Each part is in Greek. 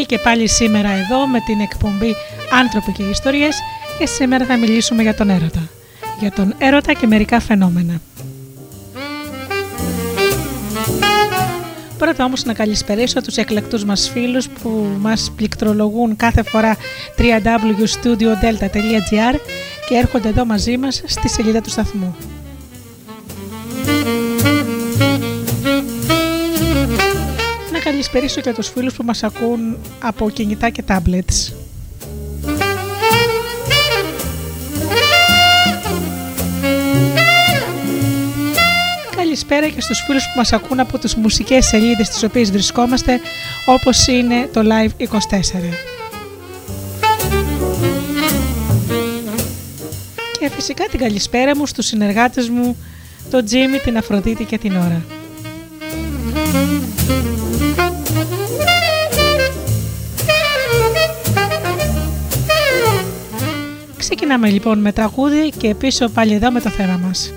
Και πάλι σήμερα εδώ με την εκπομπή «Άνθρωποι και Ιστορίες» και σήμερα θα μιλήσουμε για τον έρωτα. Για τον έρωτα και μερικά φαινόμενα. Πρώτα όμως να καλησπερίσω τους εκλεκτούς μας φίλους που μας πληκτρολογούν κάθε φορά www.studiodelta.gr και έρχονται εδώ μαζί μας στη σελίδα του σταθμού. καλησπερίσω και τους φίλους που μας ακούν από κινητά και tablets. Καλησπέρα και στους φίλους που μας ακούν από τις μουσικές σελίδες τις οποίες βρισκόμαστε όπως είναι το Live24. Και φυσικά την καλησπέρα μου στους συνεργάτες μου, τον Τζίμι, την Αφροδίτη και την Ωρα. Ξεκινάμε λοιπόν με τραγούδι και πίσω πάλι εδώ με το θέμα μας.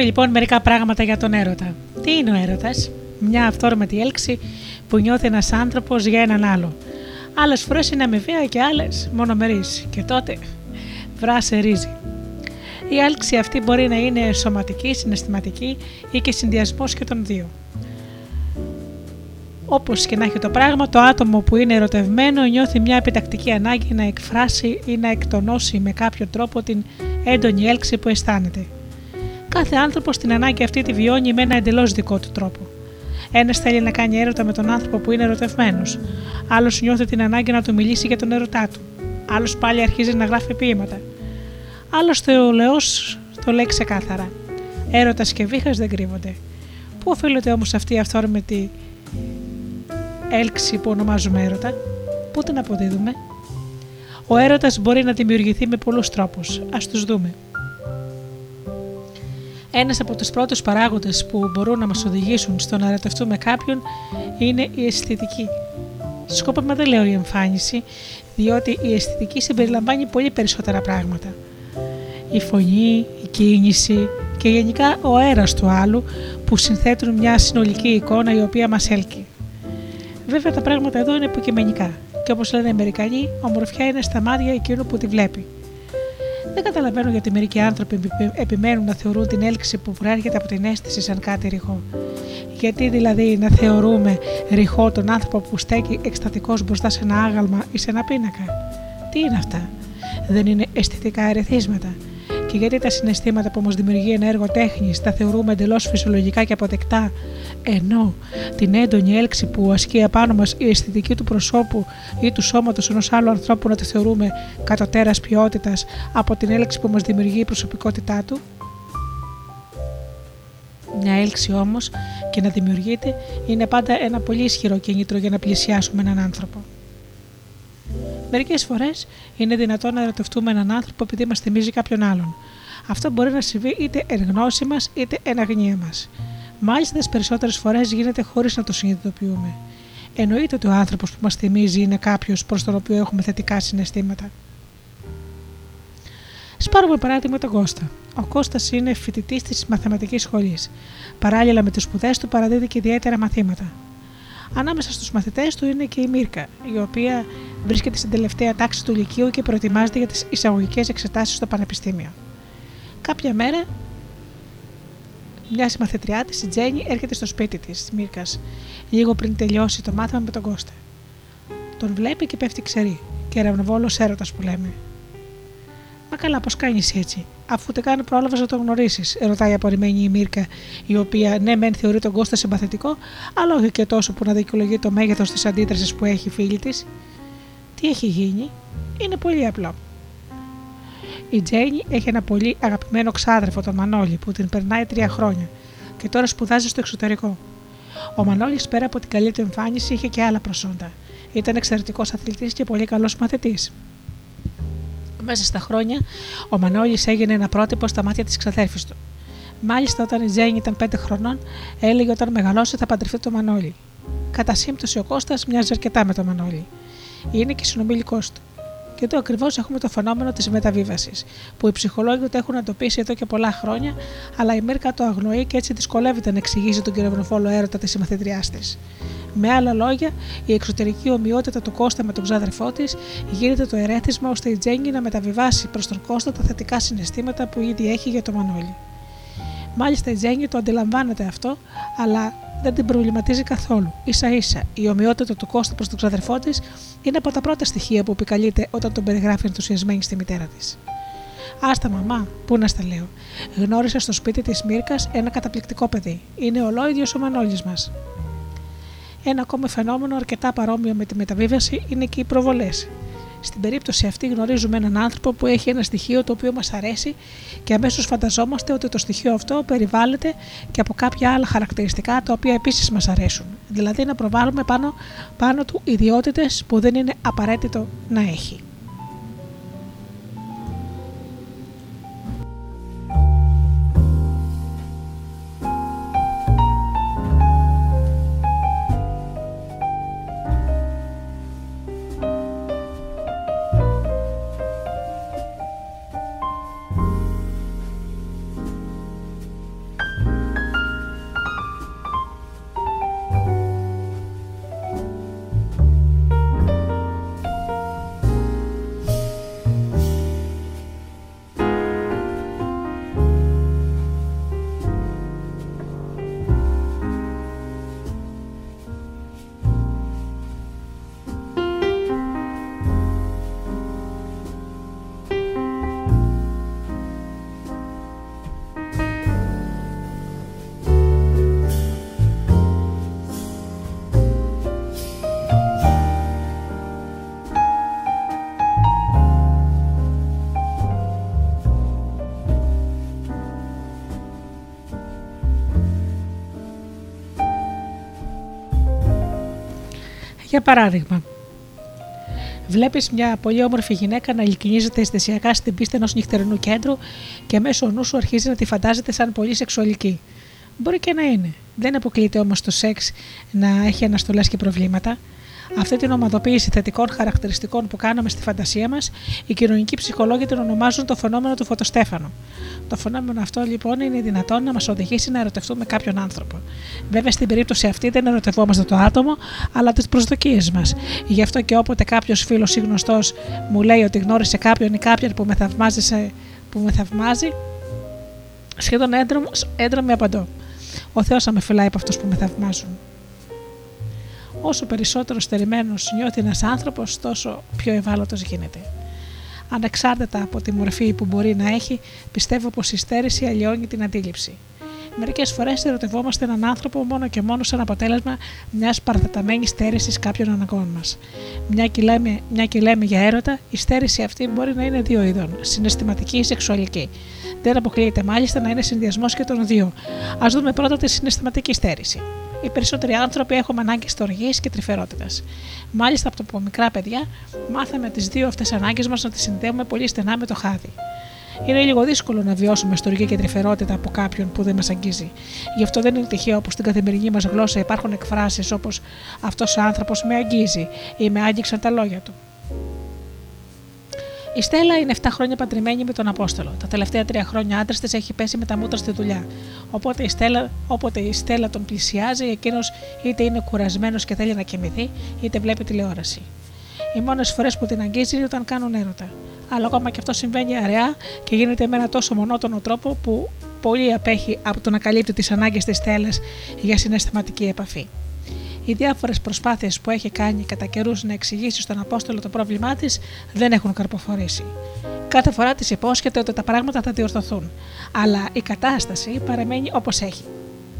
Πούμε λοιπόν μερικά πράγματα για τον έρωτα. Τι είναι ο έρωτας, Μια αυτόρματη έλξη που νιώθει ένας άνθρωπος για έναν άλλο. Άλλες φορές είναι αμοιβαία και άλλες μονομερεί. Και τότε βράσε ρύζι. Η έλξη αυτή μπορεί να είναι σωματική, συναισθηματική ή και συνδυασμός και των δύο. Όπως και να έχει το πράγμα, το άτομο που είναι ερωτευμένο νιώθει μια επιτακτική ανάγκη να εκφράσει ή να εκτονώσει με κάποιο τρόπο την έντονη έλξη που αισθάνεται. Κάθε άνθρωπο την ανάγκη αυτή τη βιώνει με ένα εντελώς δικό του τρόπο. Ένας θέλει να κάνει έρωτα με τον άνθρωπο που είναι ερωτευμένος. Άλλος νιώθει την ανάγκη να του μιλήσει για τον ερωτά του. Άλλος πάλι αρχίζει να γράφει ποίηματα. Άλλος θεολεό το λέει ξεκάθαρα. Έρωτας και βήχας δεν κρύβονται. Πού οφείλεται όμως αυτή η αυθόρμητη έλξη που ονομάζουμε έρωτα, πού την αποδίδουμε; Ο έρωτας μπορεί να δημιουργηθεί με πολλούς τρόπους. Ας τους δούμε. Ένας από τους πρώτους παράγοντες που μπορούν να μας οδηγήσουν στο να ερωτευτούμε κάποιον είναι η αισθητική. Σκόπιμα δεν λέω η εμφάνιση, διότι η αισθητική συμπεριλαμβάνει πολύ περισσότερα πράγματα. Η φωνή, η κίνηση και γενικά ο αέρας του άλλου που συνθέτουν μια συνολική εικόνα η οποία μας έλκει. Βέβαια τα πράγματα εδώ είναι υποκειμενικά και όπως λένε οι Αμερικανοί, ομορφιά είναι στα μάτια εκείνου που τη βλέπει. Δεν καταλαβαίνω γιατί μερικοί άνθρωποι επιμένουν να θεωρούν την έλξη που προέρχεται από την αίσθηση σαν κάτι ρηχό. Γιατί δηλαδή να θεωρούμε ρηχό τον άνθρωπο που στέκει εκστατικός μπροστά σε ένα άγαλμα ή σε ένα πίνακα; Τι είναι αυτά, δεν είναι αισθητικά ερεθίσματα και γιατί τα συναισθήματα που μα δημιουργεί ένα έργο τέχνης τα θεωρούμε εντελώς φυσιολογικά και αποδεκτά, ενώ την έντονη έλξη που ασκεί απάνω μας η αισθητική του προσώπου ή του σώματος ενός άλλου ανθρώπου να τη θεωρούμε κατωτέρα ποιότητας από την έλξη που μας δημιουργεί η προσωπικότητά του; Μια έλξη όμως και να δημιουργείται είναι πάντα ένα πολύ ισχυρό κίνητρο για να πλησιάσουμε έναν άνθρωπο. Μερικές φορές είναι δυνατόν να ερωτευτούμε έναν άνθρωπο επειδή μας θυμίζει κάποιον άλλον. Αυτό μπορεί να συμβεί είτε εν γνώση μας είτε εν αγνία μας. Μάλιστα, τις περισσότερες φορές γίνεται χωρίς να το συνειδητοποιούμε. Εννοείται ότι ο άνθρωπος που μας θυμίζει είναι κάποιος προς τον οποίο έχουμε θετικά συναισθήματα. Σπάρουμε παράδειγμα τον Κώστα. Ο Κώστας είναι φοιτητής της μαθηματικής σχολής. Παράλληλα με τις σπουδές του παραδίδει και ιδιαίτερα μαθήματα. Ανάμεσα στους μαθητές του είναι και η Μίρκα, η οποία βρίσκεται στην τελευταία τάξη του Λυκείου και προετοιμάζεται για τις εισαγωγικές εξετάσεις στο Πανεπιστήμιο. Κάποια μέρα, μια συμμαθητριά της, η Τζέννη, έρχεται στο σπίτι της, Μίρκα, λίγο πριν τελειώσει το μάθημα με τον Κώστα. Τον βλέπει και πέφτει ξερή, και ραυνοβόλο έρωτας που λέμε. Μα καλά, πώς κάνεις έτσι, αφού ούτε καν πρόλαβες να τον γνωρίσεις, ρωτάει απορριμμένη η Μίρκα, η οποία ναι, μεν θεωρεί τον Κώστα συμπαθητικό, αλλά όχι και τόσο που να δικαιολογεί το μέγεθος της αντίδρασης που έχει η φίλη της. Τι έχει γίνει, είναι πολύ απλό. Η Τζέινι έχει ένα πολύ αγαπημένο ξάδερφο, τον Μανώλη, που την περνάει τρία χρόνια και τώρα σπουδάζει στο εξωτερικό. Ο Μανώλης, πέρα από την καλή του εμφάνιση, είχε και άλλα προσόντα. Ήταν εξαιρετικός αθλητής και πολύ καλός μαθητής. Μέσα στα χρόνια, ο Μανώλης έγινε ένα πρότυπο στα μάτια της ξαδέρφης του. Μάλιστα, όταν η Τζέιν ήταν πέντε χρονών, έλεγε όταν μεγαλώσει θα παντρευτεί το Μανώλη. Κατά σύμπτωση, ο Κώστας μοιάζει αρκετά με το Μανώλη. Είναι και συνομιλικός του. Και εδώ ακριβώς έχουμε το φαινόμενο της μεταβίβασης, που οι ψυχολόγοι το έχουν εντοπίσει εδώ και πολλά χρόνια, αλλά η Μίρκα το αγνοεί και έτσι δυσκολεύεται να εξηγήσει τον κυριονοφόλο έρωτα της συμμαθητριάς της. Με άλλα λόγια, η εξωτερική ομοιότητα του Κώστα με τον ξάδερφό της γίνεται το ερέθισμα ώστε η Τζέγγι να μεταβιβάσει προς τον Κώστα τα θετικά συναισθήματα που ήδη έχει για το Μανώλη. Μάλιστα η Τζέγγι το αντιλαμβάνεται αυτό, αλλά δεν την προβληματίζει καθόλου. σα ίσα η ομοιότητα του Κώστα προς τον ξαδερφό της είναι από τα πρώτα στοιχεία που επικαλείται όταν τον περιγράφει ενθουσιασμένη στη μητέρα της. Άστα, μαμά, πού να στα λέω. Γνώρισα στο σπίτι της Μίρκα ένα καταπληκτικό παιδί. Είναι ολόιδιος ο Μανώλης μας. Ένα ακόμα φαινόμενο αρκετά παρόμοιο με τη μεταβίβαση είναι και οι προβολές. Στην περίπτωση αυτή γνωρίζουμε έναν άνθρωπο που έχει ένα στοιχείο το οποίο μας αρέσει και αμέσως φανταζόμαστε ότι το στοιχείο αυτό περιβάλλεται και από κάποια άλλα χαρακτηριστικά τα οποία επίσης μας αρέσουν. Δηλαδή να προβάλλουμε πάνω, πάνω του ιδιότητες που δεν είναι απαραίτητο να έχει. Για παράδειγμα, Βλέπεις μια πολύ όμορφη γυναίκα να ειλικρινίζεται αισθησιακά στην πίστη ενός νυχτερινού κέντρου και μέσω νου σου αρχίζει να τη φαντάζεται σαν πολύ σεξουαλική. Μπορεί και να είναι. Δεν αποκλείεται όμως το σεξ να έχει αναστολές και προβλήματα. Αυτή την ομαδοποίηση θετικών χαρακτηριστικών που κάναμε στη φαντασία μας, οι κοινωνικοί ψυχολόγοι την ονομάζουν το φαινόμενο του φωτοστέφανου. Το φαινόμενο αυτό λοιπόν είναι δυνατόν να μας οδηγήσει να ερωτευτούμε κάποιον άνθρωπο. Βέβαια στην περίπτωση αυτή δεν ερωτευόμαστε το άτομο, αλλά τις προσδοκίες μας. Γι' αυτό και όποτε κάποιος φίλος ή γνωστός μου λέει ότι γνώρισε κάποιον ή κάποιον που με θαυμάζει, που με θαυμάζει σχεδόν έντρομη απαντώ. Ο Θεός θα με φυλάει από αυτούς που με θαυμάζουν. Όσο περισσότερος στερημένος νιώθει ένας άνθρωπος, τόσο πιο ευάλωτος γίνεται. Ανεξάρτητα από τη μορφή που μπορεί να έχει, πιστεύω πως η στέρηση αλλοιώνει την αντίληψη. Μερικές φορές ερωτευόμαστε έναν άνθρωπο μόνο και μόνο σαν αποτέλεσμα μιας παρατεταμένης στέρησης κάποιων αναγκών μας. Μια, και λέμε, μια και λέμε για έρωτα, η στέρηση αυτή μπορεί να είναι δύο είδων, συναισθηματική ή σεξουαλική. Δεν αποκλείεται μάλιστα να είναι συνδυασμός και των δύο. Α δούμε πρώτα τη συναισθηματική στέρηση οι περισσότεροι άνθρωποι έχουμε ανάγκη στοργής και τρυφερότητας. Μάλιστα από το μικρά παιδιά μάθαμε τις δύο αυτές ανάγκες μας να τις συνδέουμε πολύ στενά με το χάδι. Είναι λίγο δύσκολο να βιώσουμε στοργή και τρυφερότητα από κάποιον που δεν μας αγγίζει. Γι' αυτό δεν είναι τυχαίο που στην καθημερινή μας γλώσσα υπάρχουν εκφράσεις όπως Αυτός ο άνθρωπος με αγγίζει ή με άγγιξαν τα λόγια του. Η Στέλλα είναι 7 χρόνια παντρεμένη με τον Απόστολο. Τα τελευταία τρία χρόνια άντρας της έχει πέσει με τα μούτρα στη δουλειά. Οπότε η Στέλλα, όποτε η Στέλλα τον πλησιάζει, εκείνος είτε είναι κουρασμένος και θέλει να κοιμηθεί, είτε βλέπει τηλεόραση. Οι μόνες φορές που την αγγίζει είναι όταν κάνουν έρωτα. Αλλά ακόμα και αυτό συμβαίνει αραιά και γίνεται με ένα τόσο μονότονο τρόπο που πολύ απέχει από το να καλύπτει τις ανάγκες της Στέλλας για συναισθηματική επαφή. Οι διάφορες προσπάθειες που έχει κάνει κατά καιρούς να εξηγήσει στον Απόστολο το πρόβλημά της δεν έχουν καρποφορήσει. Κάθε φορά της υπόσχεται ότι τα πράγματα θα διορθωθούν, αλλά η κατάσταση παραμένει όπως έχει.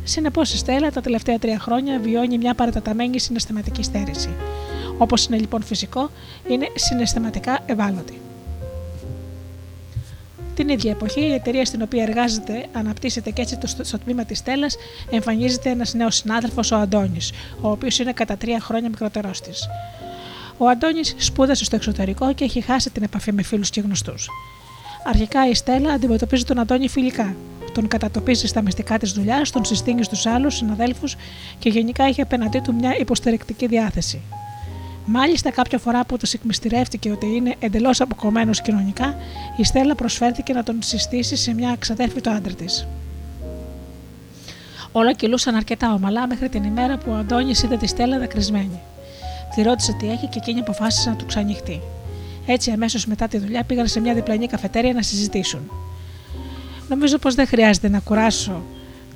Συνεπώς, η Στέλλα τα τελευταία τρία χρόνια βιώνει μια παραταταμένη συναισθηματική στέρηση. Όπως είναι λοιπόν φυσικό, είναι συναισθηματικά ευάλωτη. Την ίδια εποχή, η εταιρεία στην οποία εργάζεται αναπτύσσεται και έτσι στο τμήμα της Στέλλα εμφανίζεται ένας νέος συνάδελφος, ο Αντώνης, ο οποίος είναι κατά τρία χρόνια μικρότερός της. Ο Αντώνης σπούδασε στο εξωτερικό και έχει χάσει την επαφή με φίλους και γνωστούς. Αρχικά η Στέλλα αντιμετωπίζει τον Αντώνη φιλικά. Τον κατατοπίζει στα μυστικά της δουλειάς, τον συστήνει στους άλλους συναδέλφους και γενικά έχει απέναντί του μια υποστηρικτική διάθεση. Μάλιστα, κάποια φορά που το εκμυστηρεύτηκε ότι είναι εντελώς αποκομμένος κοινωνικά, η Στέλλα προσφέρθηκε να τον συστήσει σε μια ξαδέρφη άντρα της. Όλα κυλούσαν αρκετά ομαλά μέχρι την ημέρα που ο Αντώνης είδε τη Στέλλα δακρυσμένη. Τη ρώτησε τι έχει και εκείνη αποφάσισε να του ξανοιχτεί. Έτσι, αμέσως μετά τη δουλειά πήγαν σε μια διπλανή καφετέρια να συζητήσουν. Νομίζω πως δεν χρειάζεται να κουράσω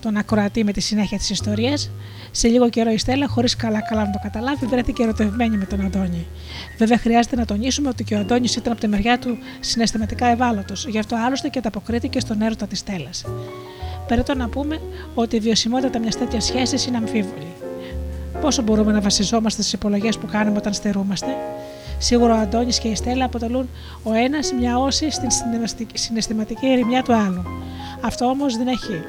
τον ακροατή με τη συνέχεια της ιστορίας, σε λίγο καιρό η Στέλλα, χωρίς καλά-καλά να το καταλάβει, βρέθηκε ερωτευμένη με τον Αντώνη. Βέβαια, χρειάζεται να τονίσουμε ότι και ο Αντώνης ήταν από τη μεριά του συναισθηματικά ευάλωτος, γι' αυτό άλλωστε και ανταποκρίθηκε στον έρωτα της Στέλλας. Περίτω να πούμε ότι η βιωσιμότητα μιας τέτοιας σχέσης είναι αμφίβολη. Πόσο μπορούμε να βασιζόμαστε στις υπολογές που κάνουμε όταν στερούμαστε; Σίγουρα ο Αντώνης και η Στέλλα αποτελούν ο ένας μια όση στην συναισθηματική ερημιά του άλλου. Αυτό όμως δεν έχει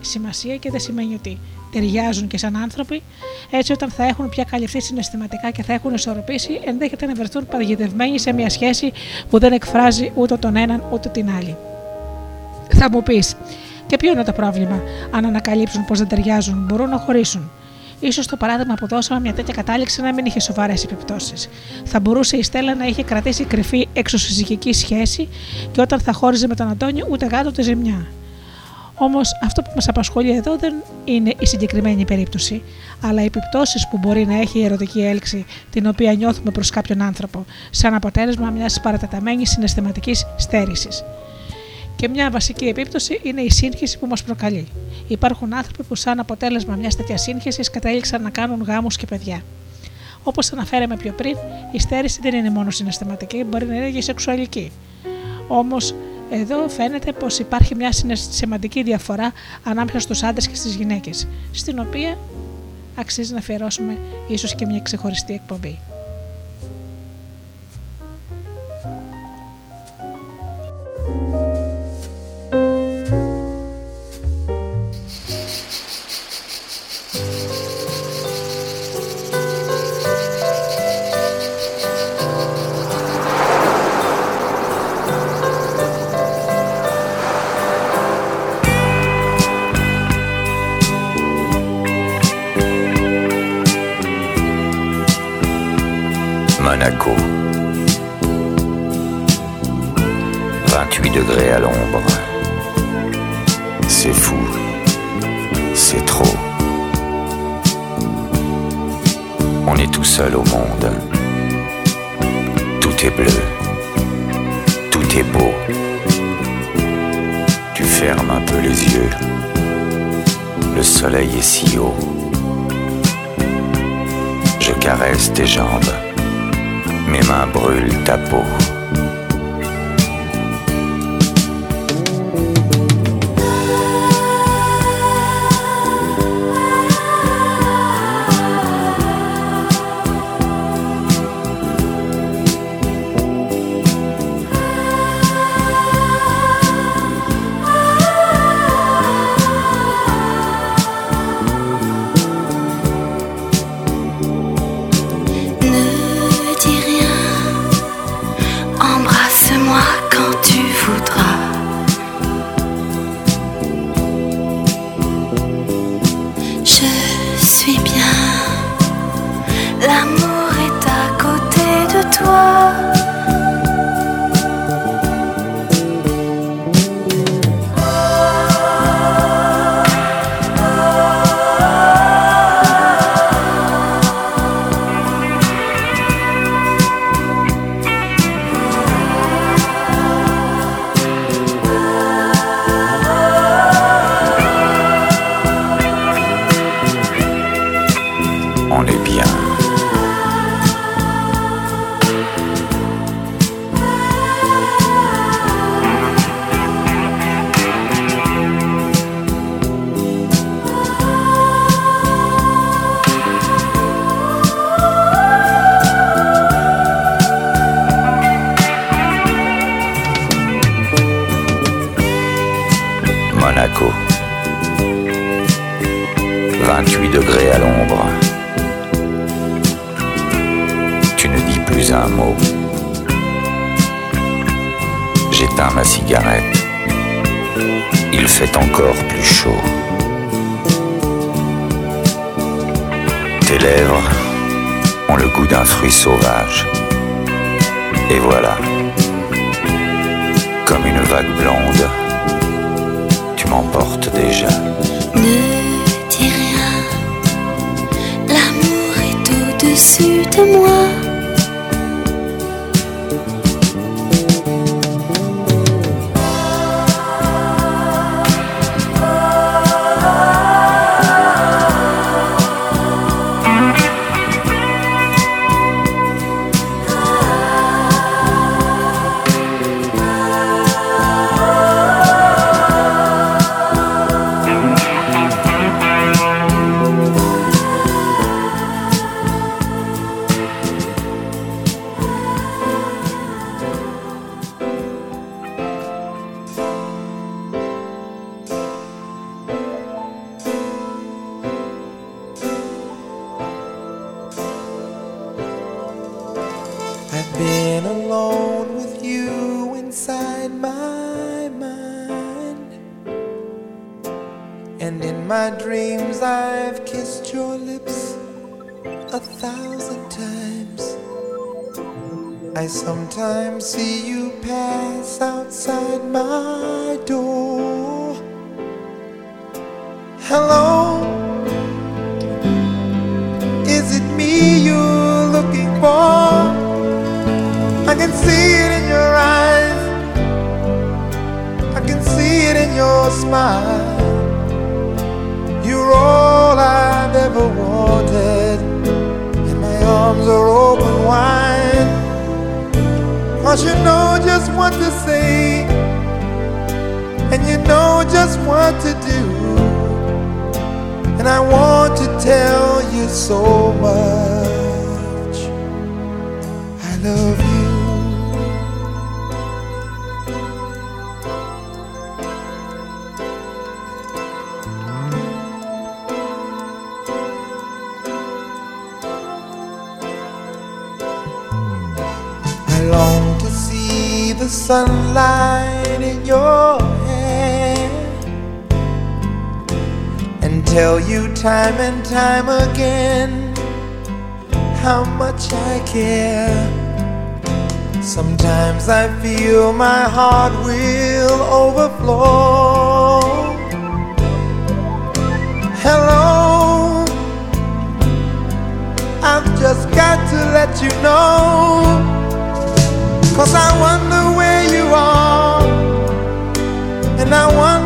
σημασία και δεν σημαίνει ότι ταιριάζουν και σαν άνθρωποι, έτσι όταν θα έχουν πια καλυφθεί συναισθηματικά και θα έχουν ισορροπήσει, ενδέχεται να βρεθούν παγιδευμένοι σε μια σχέση που δεν εκφράζει ούτε τον έναν ούτε την άλλη. Θα μου πεις, και ποιο είναι το πρόβλημα, αν ανακαλύψουν πως δεν ταιριάζουν, μπορούν να χωρίσουν. σω το παράδειγμα που δώσαμε μια τέτοια κατάληξη να μην είχε σοβαρές επιπτώσεις. Θα μπορούσε η Στέλλα να είχε κρατήσει κρυφή εξωσυζυγική σχέση και όταν θα χώριζε με τον Αντώνιο ούτε γάτο τη ζημιά. Όμως αυτό που μας απασχολεί εδώ δεν είναι η συγκεκριμένη περίπτωση, αλλά οι επιπτώσεις που μπορεί να έχει η ερωτική έλξη την οποία νιώθουμε προς κάποιον άνθρωπο, σαν αποτέλεσμα μιας παρατεταμένης συναισθηματικής στέρησης. Και μια βασική επίπτωση είναι η σύγχυση που μας προκαλεί. Υπάρχουν άνθρωποι που, σαν αποτέλεσμα μιας τέτοιας σύγχυσης, κατέληξαν να κάνουν γάμους και παιδιά. Όπως αναφέραμε πιο πριν, η στέρηση δεν είναι μόνο συναισθηματική, μπορεί να είναι και σεξουαλική. Όμως εδώ φαίνεται πως υπάρχει μια σημαντική διαφορά ανάμεσα στους άντρες και στις γυναίκες, στην οποία αξίζει να αφιερώσουμε ίσως και μια ξεχωριστή εκπομπή. j'éteins ma cigarette. Il fait encore plus chaud. Tes lèvres ont le goût d'un fruit sauvage. Et voilà, comme une vague blonde, tu m'emportes déjà. Ne dis rien, l'amour est au-dessus de moi. time again how much I care. Sometimes I feel my heart will overflow. Hello, I've just got to let you know. Cause I wonder where you are, and I wonder.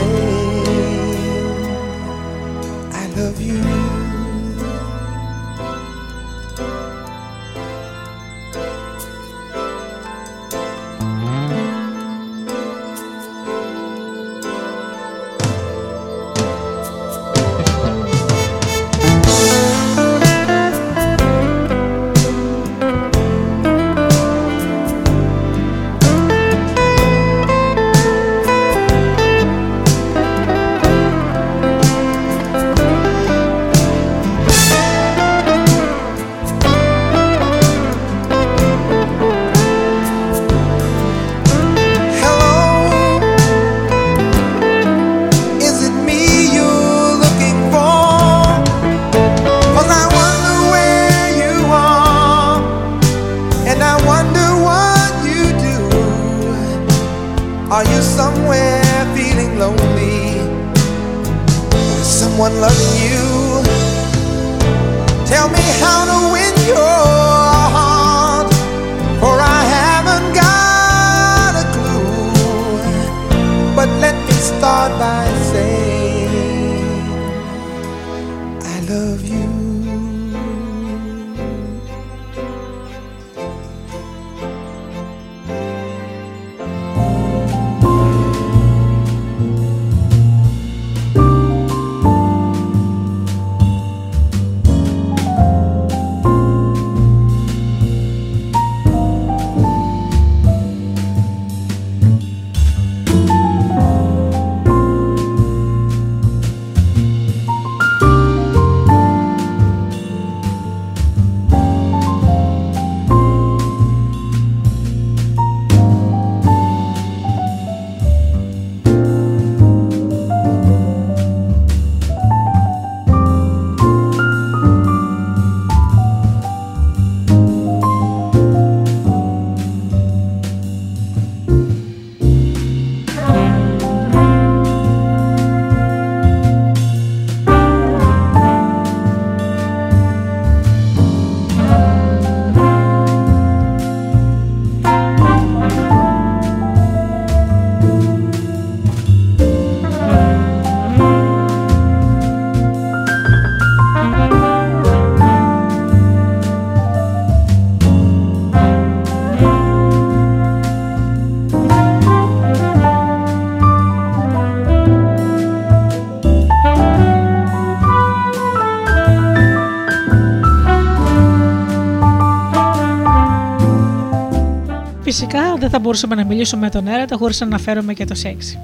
Φυσικά δεν θα μπορούσαμε να μιλήσουμε με τον έρωτα χωρίς να αναφέρουμε και το σεξ.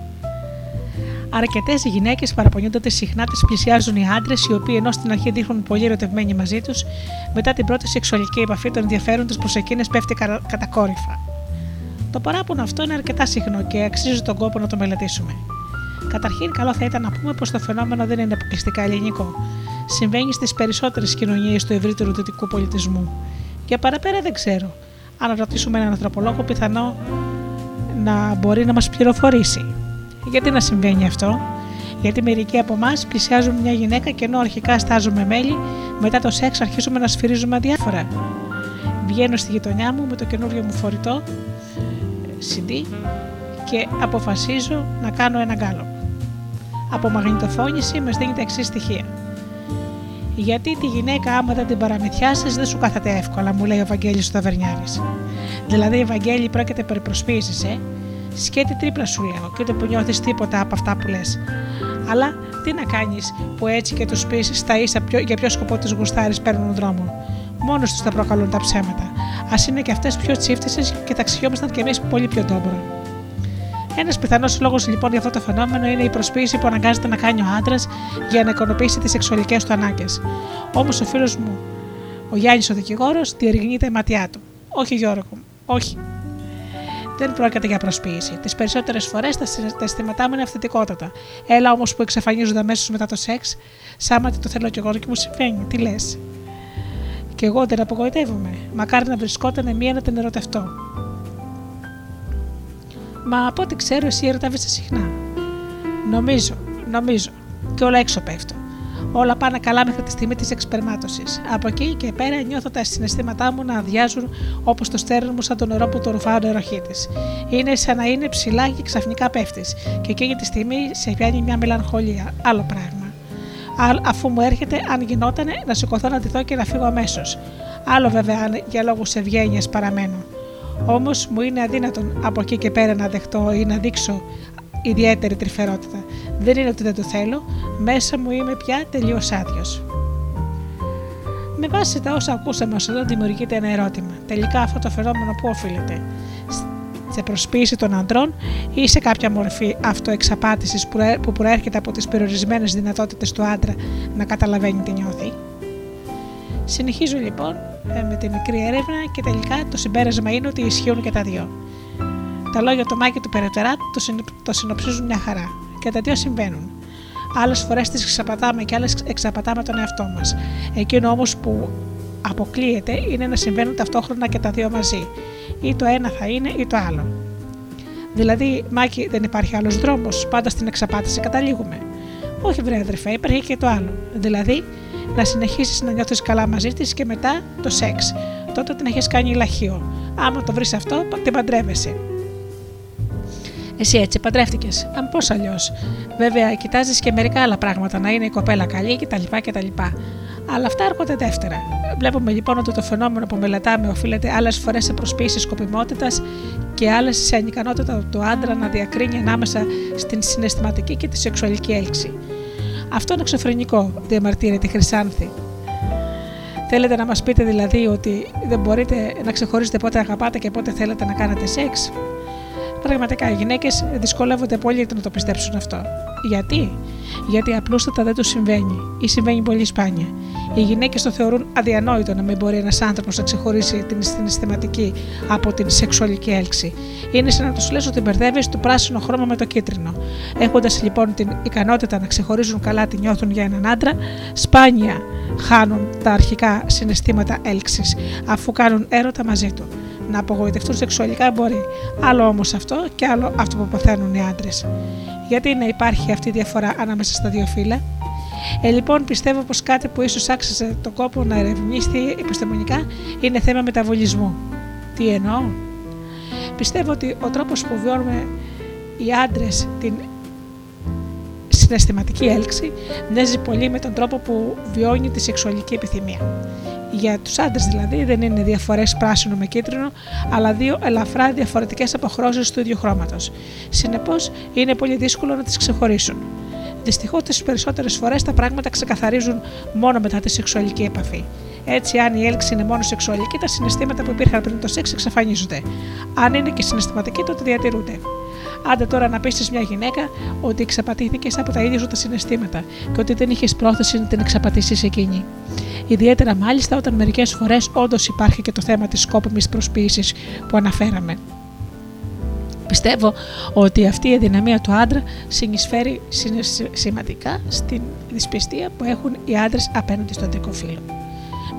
Αρκετές γυναίκες παραπονιούνται ότι συχνά τις πλησιάζουν οι άντρες, οι οποίοι ενώ στην αρχή δείχνουν πολύ ερωτευμένοι μαζί τους, μετά την πρώτη σεξουαλική επαφή το ενδιαφέρον τους προς εκείνες πέφτει κα- κατακόρυφα. Το παράπονο αυτό είναι αρκετά συχνό και αξίζει τον κόπο να το μελετήσουμε. Καταρχήν, καλό θα ήταν να πούμε πως το φαινόμενο δεν είναι αποκλειστικά ελληνικό. Συμβαίνει στις περισσότερες κοινωνίες του ευρύτερου δυτικού πολιτισμού. Για παραπέρα δεν ξέρω. Αν ρωτήσουμε έναν ανθρωπολόγο, πιθανό να μπορεί να μας πληροφορήσει. Γιατί να συμβαίνει αυτό, Γιατί μερικοί από εμάς πλησιάζουν μια γυναίκα και ενώ αρχικά στάζουμε μέλι, μετά το σεξ αρχίζουμε να σφυρίζουμε αδιάφορα. Βγαίνω στη γειτονιά μου με το καινούριο μου φορητό CD και αποφασίζω να κάνω ένα γκάλο. Από μαγνητοφώνηση μας δίνει τα εξής στοιχεία. Γιατί τη γυναίκα, άμα δεν την παραμυθιάσεις, δεν σου κάθεται εύκολα, μου λέει ο Βαγγέλη ο Ταβερνιάρη. Δηλαδή, Ευαγγέλη, πρόκειται περί προσποίηση, ε. Σκέτη τρίπλα σου λέω, και ούτε που νιώθεις τίποτα από αυτά που λες. Αλλά τι να κάνεις που έτσι και τους πει στα ίσα ποιο, για ποιο σκοπό του γουστάρεις παίρνουν δρόμο. Μόνος τους θα προκαλούν τα ψέματα. Α είναι και αυτές πιο τσίφτισες και ταξιόμασταν κι εμείς πολύ πιο ντόμπρο. Ένας πιθανός λόγος λοιπόν για αυτό το φαινόμενο είναι η προσποίηση που αναγκάζεται να κάνει ο άντρας για να ικανοποιήσει τις σεξουαλικές του ανάγκες. Όμως ο φίλος μου, ο Γιάννης ο δικηγόρος, διερευνεί τα ματιά του. Όχι, Γιώργο μου, όχι. Δεν πρόκειται για προσποίηση. Τις περισσότερες φορές τα αισθήματά μου είναι αυθεντικότατα. Έλα όμως που εξαφανίζονται αμέσως μετά το σεξ, σάμα το θέλω κι εγώ και μου συμβαίνει. Τι λες; Και εγώ δεν απογοητεύομαι. Μακάρι να βρισκόταν μία να την ερωτευτώ. Μα από ό,τι ξέρω, εσύ ερωτεύεσαι συχνά. Νομίζω, νομίζω. Και όλα έξω πέφτω. Όλα πάνε καλά μέχρι τη στιγμή της εξπερμάτωσης. Από εκεί και πέρα νιώθω τα συναισθήματά μου να αδειάζουν όπως το στέρνο μου σαν το νερό που το ρουφάω ο νεροχήτη. Είναι σαν να είναι ψηλά και ξαφνικά πέφτεις. Και εκείνη τη στιγμή σε πιάνει μια μελαγχολία. Άλλο πράγμα. Αφού μου έρχεται, αν γινότανε, να σηκωθώ να ντυθώ και να φύγω αμέσως. Άλλο βέβαια αν για λόγους ευγένειας παραμένω. Όμως μου είναι αδύνατον από εκεί και πέρα να δεχτώ ή να δείξω ιδιαίτερη τρυφερότητα. Δεν είναι ότι δεν το θέλω, μέσα μου είμαι πια τελείως άδειος. Με βάση τα όσα ακούσαμε ως εδώ, δημιουργείται ένα ερώτημα. Τελικά αυτό το φαινόμενο πού οφείλεται, σε προσποίηση των αντρών ή σε κάποια μορφή αυτοεξαπάτησης που προέρχεται από τις περιορισμένες δυνατότητες του άντρα να καταλαβαίνει τι νιώθει; Συνεχίζω λοιπόν ε, με τη μικρή έρευνα και τελικά το συμπέρασμα είναι ότι ισχύουν και τα δύο. Τα λόγια του Μάκη του Περαιτερά το συνοψίζουν μια χαρά και τα δύο συμβαίνουν. Άλλες φορές τις εξαπατάμε και άλλες εξαπατάμε τον εαυτό μας. Εκείνο όμως που αποκλείεται είναι να συμβαίνουν ταυτόχρονα και τα δύο μαζί. Ή το ένα θα είναι ή το άλλο. Δηλαδή, Μάκη, δεν υπάρχει άλλος δρόμος. Πάντα στην εξαπάτηση καταλήγουμε. Όχι, βρε αδερφέ, υπάρχει και το άλλο. Δηλαδή, να συνεχίσεις να νιώθεις καλά μαζί της και μετά το σεξ. Τότε την έχεις κάνει λαχείο. Άμα το βρεις αυτό, την παντρεύεσαι. Εσύ έτσι παντρεύτηκες. Αν πώς αλλιώς. Βέβαια, κοιτάζεις και μερικά άλλα πράγματα, να είναι η κοπέλα καλή κτλ. κτλ. Αλλά αυτά έρχονται δεύτερα. Βλέπουμε λοιπόν ότι το φαινόμενο που μελετάμε οφείλεται άλλες φορές σε προσποίηση σκοπιμότητας και άλλες σε ανικανότητα του άντρα να διακρίνει ανάμεσα στην συναισθηματική και τη σεξουαλική έλξη. Αυτό είναι εξωφρενικό, διαμαρτύρεται η Χρυσάνθη. Θέλετε να μας πείτε δηλαδή ότι δεν μπορείτε να ξεχωρίσετε πότε αγαπάτε και πότε θέλετε να κάνετε σεξ; Πραγματικά οι γυναίκες δυσκολεύονται πολύ να το πιστέψουν αυτό. Γιατί; Γιατί απλούστατα δεν του συμβαίνει ή συμβαίνει πολύ σπάνια. Οι γυναίκες το θεωρούν αδιανόητο να μην μπορεί ένας άνθρωπος να ξεχωρίσει την συναισθηματική από την σεξουαλική έλξη. Είναι σαν να τους λες ότι μπερδεύεις το πράσινο χρώμα με το κίτρινο. Έχοντας λοιπόν την ικανότητα να ξεχωρίζουν καλά τι νιώθουν για έναν άντρα, σπάνια χάνουν τα αρχικά συναισθήματα έλξης αφού κάνουν έρωτα μαζί του να απογοητευτούν σεξουαλικά μπορεί. Άλλο όμως αυτό και άλλο αυτό που παθαίνουν οι άντρες. Γιατί να υπάρχει αυτή η διαφορά ανάμεσα στα δύο φύλλα; Ε, λοιπόν, πιστεύω πως κάτι που ίσως άξιζε τον κόπο να ερευνήσει επιστημονικά είναι θέμα μεταβολισμού. Τι εννοώ; Πιστεύω ότι ο τρόπος που βιώνουμε οι άντρες την συναισθηματική έλξη μοιάζει πολύ με τον τρόπο που βιώνει τη σεξουαλική επιθυμία. Για τους άντρες δηλαδή δεν είναι διαφορές πράσινο με κίτρινο, αλλά δύο ελαφρά διαφορετικές αποχρώσεις του ίδιου χρώματος. Συνεπώς είναι πολύ δύσκολο να τις ξεχωρίσουν. Δυστυχώς τις περισσότερες φορές τα πράγματα ξεκαθαρίζουν μόνο μετά τη σεξουαλική επαφή. Έτσι, αν η έλξη είναι μόνο σεξουαλική, τα συναισθήματα που υπήρχαν πριν το σεξ εξαφανίζονται. Αν είναι και συναισθηματική, τότε διατηρούνται. Άντε τώρα να πείσει μια γυναίκα ότι εξαπατήθηκε από τα ίδια σου τα συναισθήματα και ότι δεν είχες πρόθεση να την εξαπατήσεις εκείνη. Ιδιαίτερα μάλιστα όταν μερικές φορές όντως υπάρχει και το θέμα της σκόπιμης προσποίηση που αναφέραμε. Πιστεύω ότι αυτή η αδυναμία του άντρα συνεισφέρει σημαντικά στην δυσπιστία που έχουν οι άντρες απέναντι στον αντρικό φίλο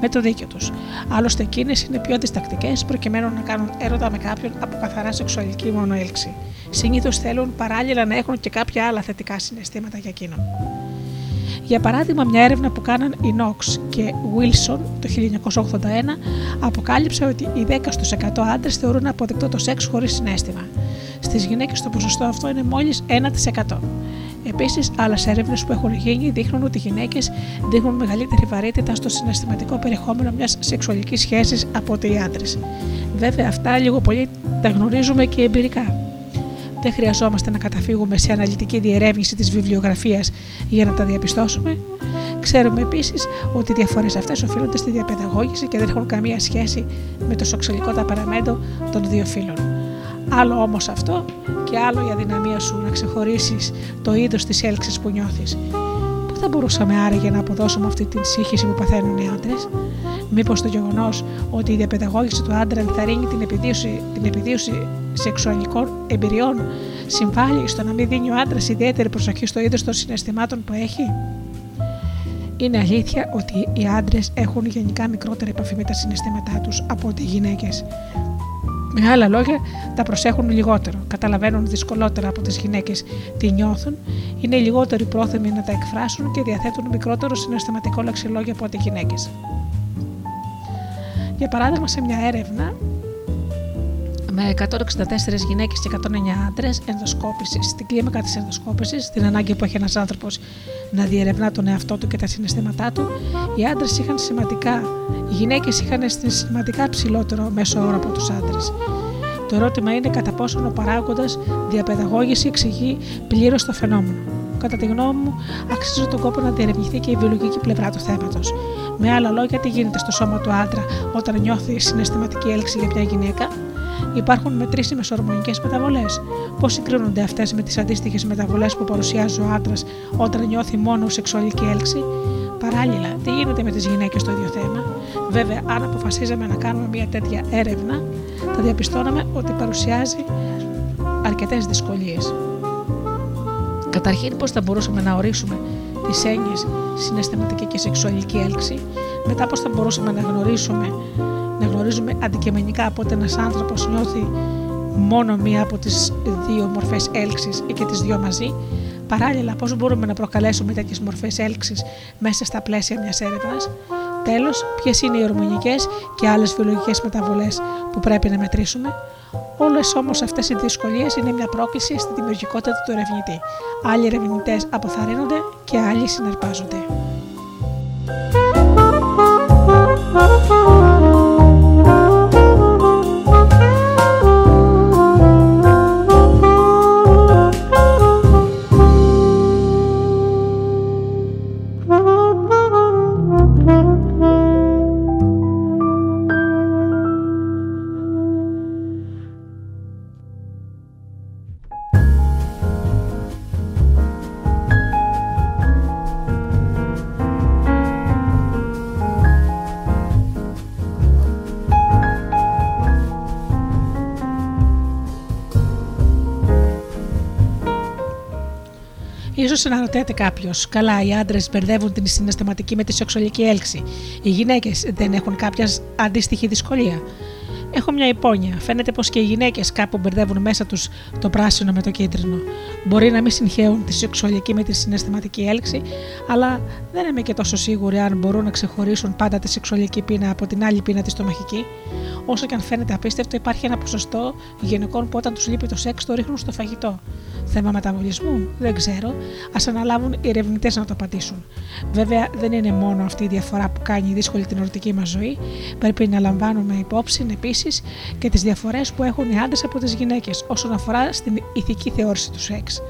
με το δίκιο τους. Άλλωστε, εκείνες είναι πιο διστακτικέ προκειμένου να κάνουν έρωτα με κάποιον από καθαρά σεξουαλική μονοέλξη. Συνήθως θέλουν παράλληλα να έχουν και κάποια άλλα θετικά συναισθήματα για εκείνον. Για παράδειγμα, μια έρευνα που κάναν οι Knox και Wilson το 1981 αποκάλυψε ότι οι 10 στους 100 άντρες θεωρούν αποδεκτό το σεξ χωρίς συνέστημα. Στις γυναίκες το ποσοστό αυτό είναι μόλις 1%. Επίσης, άλλες έρευνες που έχουν γίνει δείχνουν ότι οι γυναίκες δείχνουν μεγαλύτερη βαρύτητα στο συναισθηματικό περιεχόμενο μιας σεξουαλικής σχέσης από ότι οι άντρες. Βέβαια, αυτά λίγο πολύ τα γνωρίζουμε και εμπειρικά. Δεν χρειαζόμαστε να καταφύγουμε σε αναλυτική διερεύνηση της βιβλιογραφίας για να τα διαπιστώσουμε. Ξέρουμε επίσης ότι οι διαφορές αυτές οφείλονται στη διαπαιδαγώγηση και δεν έχουν καμία σχέση με το σεξουαλικό ταπαραμέντο των δύο φύλων. Άλλο όμως αυτό και άλλο η αδυναμία σου να ξεχωρίσεις το είδος της έλξης που νιώθεις. Πού θα μπορούσαμε άραγε να αποδώσουμε αυτή την σύγχυση που παθαίνουν οι άντρες, Μήπως το γεγονός ότι η διαπαιδαγώγηση του άντρα ενθαρρύνει την επιδίωση, την επιδίωση σεξουαλικών εμπειριών συμβάλλει στο να μην δίνει ο άντρας ιδιαίτερη προσοχή στο είδος των συναισθημάτων που έχει. Είναι αλήθεια ότι οι άντρες έχουν γενικά μικρότερη επαφή με τα συναισθήματά τους από ότι οι γυναίκες. Με άλλα λόγια, τα προσέχουν λιγότερο, καταλαβαίνουν δυσκολότερα από τις γυναίκες τι νιώθουν, είναι λιγότερο πρόθυμοι να τα εκφράσουν και διαθέτουν μικρότερο συναισθηματικό λεξιλόγιο από ό,τι οι γυναίκες. Για παράδειγμα, σε μια έρευνα με 164 γυναίκες και 109 άντρες ενδοσκόπησης. Στην κλίμακα της ενδοσκόπησης, την ανάγκη που έχει ένας άνθρωπος να διερευνά τον εαυτό του και τα συναισθήματά του, οι άντρες είχαν σημαντικά, οι γυναίκες είχαν σημαντικά ψηλότερο μέσο όρο από τους άντρες. Το ερώτημα είναι κατά πόσον ο παράγοντας διαπαιδαγώγηση εξηγεί πλήρως το φαινόμενο. Κατά τη γνώμη μου, αξίζει τον κόπο να διερευνηθεί και η βιολογική πλευρά του θέματος. Με άλλα λόγια, τι γίνεται στο σώμα του άντρα όταν νιώθει συναισθηματική έλξη για μια γυναίκα, Υπάρχουν μετρήσιμε ορμονικέ μεταβολές. Πώς συγκρίνονται αυτές με τις αντίστοιχες μεταβολές που παρουσιάζει ο άντρας όταν νιώθει μόνος σεξουαλική έλξη; Παράλληλα, τι γίνεται με τις γυναίκες στο ίδιο θέμα; Βέβαια, αν αποφασίζαμε να κάνουμε μια τέτοια έρευνα, θα διαπιστώναμε ότι παρουσιάζει αρκετές δυσκολίες. Καταρχήν, πώς θα μπορούσαμε να ορίσουμε τις έννοιες συναισθηματική και σεξουαλική έλξη, μετά πώς θα μπορούσαμε να γνωρίσουμε να γνωρίζουμε αντικειμενικά πότε ένας άνθρωπος νιώθει μόνο μία από τις δύο μορφές έλξης ή και τις δύο μαζί, παράλληλα πώς μπορούμε να προκαλέσουμε τέτοιες μορφές έλξης μέσα στα πλαίσια μιας έρευνας; Τέλος, ποιες είναι οι ορμονικές και άλλες βιολογικές μεταβολές που πρέπει να μετρήσουμε; Όλες όμως αυτές οι δυσκολίες είναι μια πρόκληση στη δημιουργικότητα του ερευνητή. Άλλοι ερευνητές αποθαρρύνονται και άλλοι συναρπάζονται. Σω αναρωτιέται κάποιος, καλά, οι άντρες μπερδεύουν την συναισθηματική με τη σεξουαλική έλξη. Οι γυναίκες δεν έχουν κάποια αντίστοιχη δυσκολία. Έχω μια υπόνοια. Φαίνεται πως και οι γυναίκες κάπου μπερδεύουν μέσα τους το πράσινο με το κίτρινο. Μπορεί να μην συγχαίουν τη σεξουαλική με τη συναισθηματική έλξη, αλλά δεν είμαι και τόσο σίγουρη αν μπορούν να ξεχωρίσουν πάντα τη σεξουαλική πείνα από την άλλη πείνα της στομαχική. Όσο και αν φαίνεται απίστευτο, υπάρχει ένα ποσοστό γυναικών που όταν τους λείπει το σεξ το ρίχνουν στο φαγητό. Θέμα μεταβολισμού, δεν ξέρω. Α αναλάβουν οι ερευνητές να το απαντήσουν. Βέβαια, δεν είναι μόνο αυτή η διαφορά που κάνει δύσκολη την ερωτική μας ζωή. Πρέπει να λαμβάνουμε υπόψη επίσης και τις διαφορές που έχουν οι άντρες από τις γυναίκες όσον αφορά στην ηθική θεώρηση του σεξ.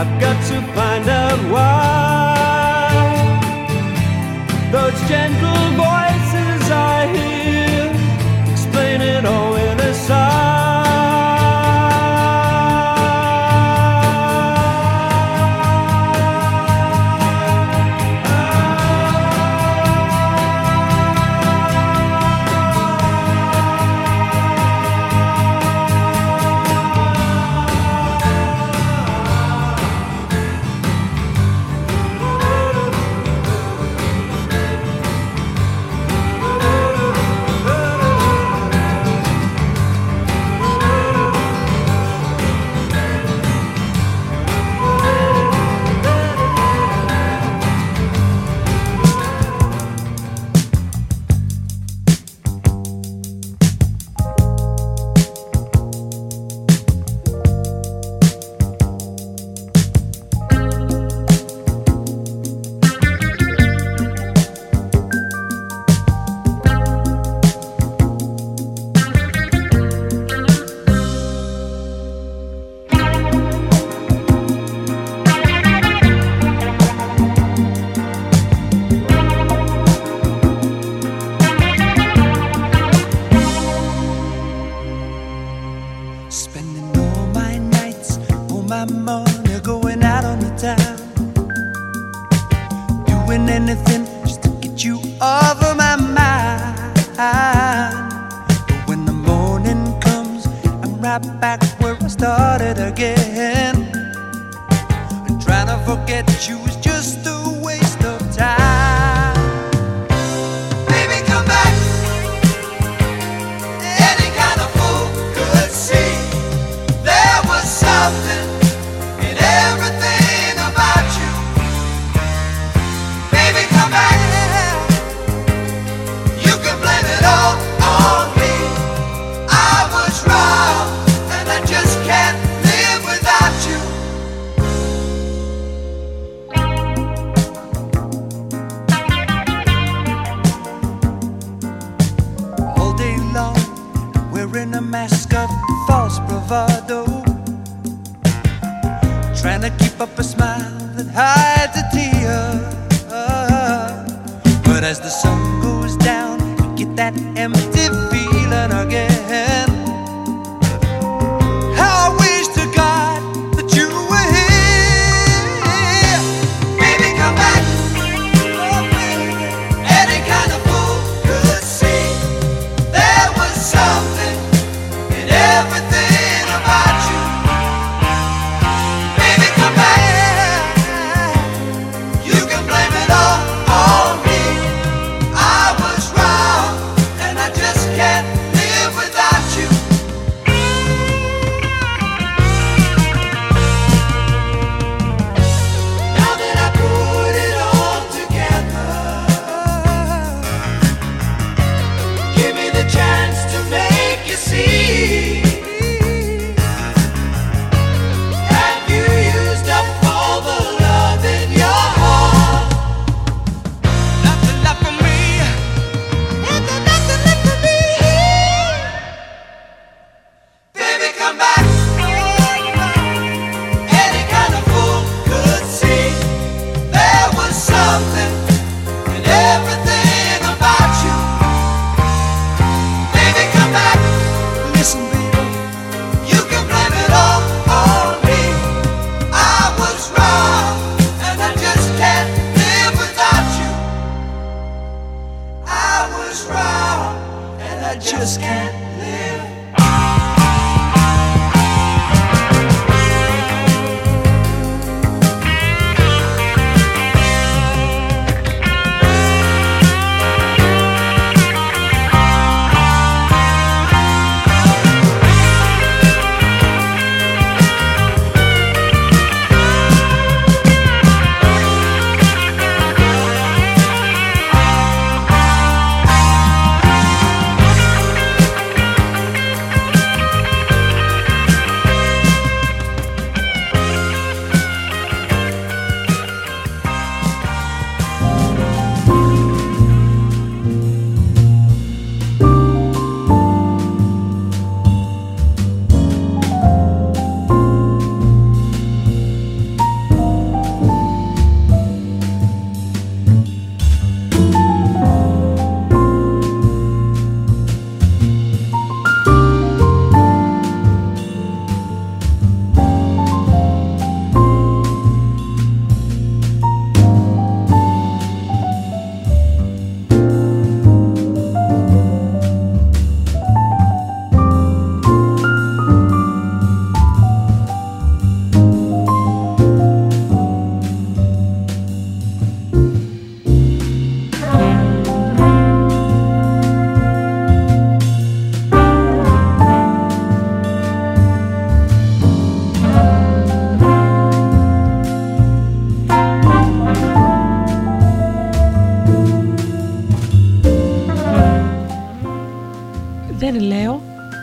I've got to find out why.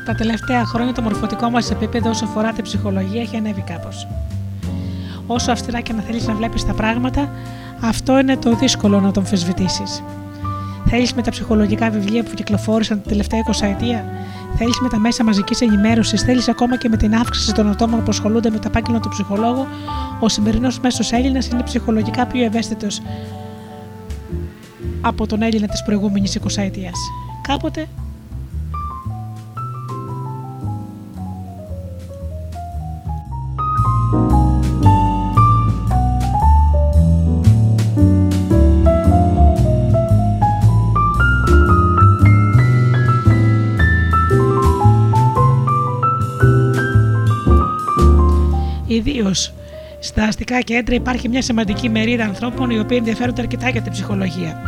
Τα τελευταία χρόνια το μορφωτικό μας επίπεδο όσο αφορά την ψυχολογία έχει ανέβει κάπως. Όσο αυστηρά και να θέλεις να βλέπεις τα πράγματα, αυτό είναι το δύσκολο να το αμφισβητήσεις. Θέλεις με τα ψυχολογικά βιβλία που κυκλοφόρησαν την τελευταία 20 ετία, θέλεις με τα μέσα μαζικής ενημέρωσης, θέλεις ακόμα και με την αύξηση των ατόμων που ασχολούνται με το επάγγελμα του ψυχολόγου, ο σημερινός μέσος Έλληνας είναι ψυχολογικά πιο ευαίσθητος από τον Έλληνα της προηγούμενης 20 ετία. Κάποτε Ιδίως στα αστικά κέντρα υπάρχει μια σημαντική μερίδα ανθρώπων οι οποίοι ενδιαφέρονται αρκετά για την ψυχολογία.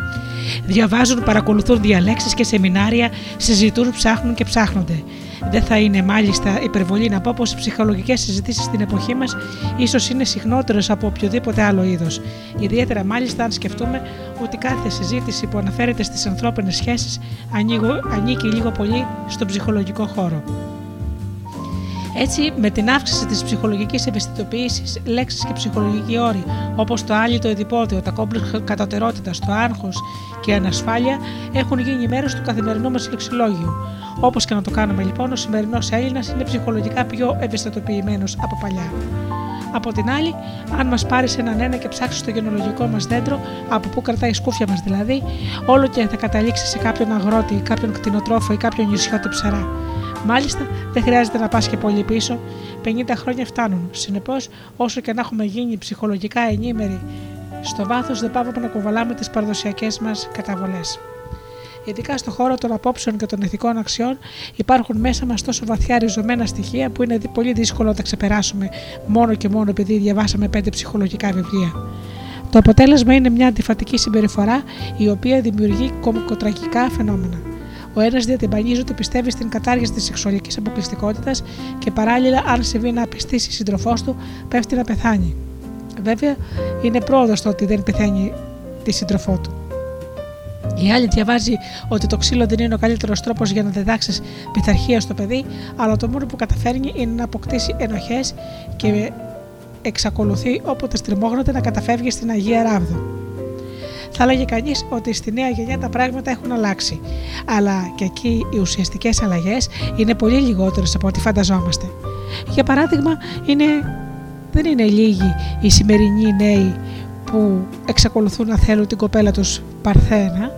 Διαβάζουν, παρακολουθούν διαλέξεις και σεμινάρια, συζητούν, ψάχνουν και ψάχνονται. Δεν θα είναι μάλιστα υπερβολή να πω πως οι ψυχολογικές συζητήσεις στην εποχή μας ίσως είναι συχνότερες από οποιοδήποτε άλλο είδος. Ιδιαίτερα μάλιστα αν σκεφτούμε ότι κάθε συζήτηση που αναφέρεται στις ανθρώπινες σχέσεις ανήκει λίγο πολύ στον ψυχολογικό χώρο. Έτσι, με την αύξηση της ψυχολογικής ευαισθητοποίησης, λέξεις και ψυχολογικοί όροι όπως το άλυτο εδηπόδιο, τα κόμπλεξ κατωτερότητας, το άγχος και η ανασφάλεια έχουν γίνει μέρος του καθημερινού μας λεξιλόγιου. Όπως και να το κάνουμε λοιπόν, ο σημερινός Έλληνας είναι ψυχολογικά πιο ευαισθητοποιημένος από παλιά. Από την άλλη, αν μας πάρεις έναν ένα και ψάξεις το γενολογικό μας δέντρο, από πού κρατάει η σκούφια μας δηλαδή, όλο και θα καταλήξεις σε κάποιον αγρότη, κάποιον κτηνοτρόφο ή κάποιον νησιώτη ψαρά. Μάλιστα, δεν χρειάζεται να πας και πολύ πίσω. 50 χρόνια φτάνουν. Συνεπώς, όσο και να έχουμε γίνει ψυχολογικά ενήμεροι, στο βάθος δεν πάμε να κουβαλάμε τις παραδοσιακές μας καταβολές. Ειδικά στον χώρο των απόψεων και των ηθικών αξιών υπάρχουν μέσα μας τόσο βαθιά ριζωμένα στοιχεία που είναι πολύ δύσκολο να τα ξεπεράσουμε μόνο και μόνο επειδή διαβάσαμε πέντε ψυχολογικά βιβλία. Το αποτέλεσμα είναι μια αντιφατική συμπεριφορά η οποία δημιουργεί κομικοτραγικά φαινόμενα. Ο ένας διατυμπανίζει ότι πιστεύει στην κατάργηση της σεξουαλικής αποκλειστικότητας και παράλληλα, αν συμβεί να απιστήσει σύντροφό του, πέφτει να πεθάνει. Βέβαια, είναι πρόοδος το ότι δεν πεθαίνει τη σύντροφό του. Η άλλη διαβάζει ότι το ξύλο δεν είναι ο καλύτερος τρόπος για να διδάξεις πειθαρχία στο παιδί, αλλά το μόνο που καταφέρνει είναι να αποκτήσει ενοχές και εξακολουθεί όποτε στριμώχνεται να καταφεύγει στην Αγία Ράβδο. Θα έλεγε κανείς ότι στη νέα γενιά τα πράγματα έχουν αλλάξει, αλλά και εκεί οι ουσιαστικές αλλαγές είναι πολύ λιγότερες από ό,τι φανταζόμαστε. Για παράδειγμα, είναι, δεν είναι λίγοι οι σημερινοί νέοι που εξακολουθούν να θέλουν την κοπέλα τους παρθένα,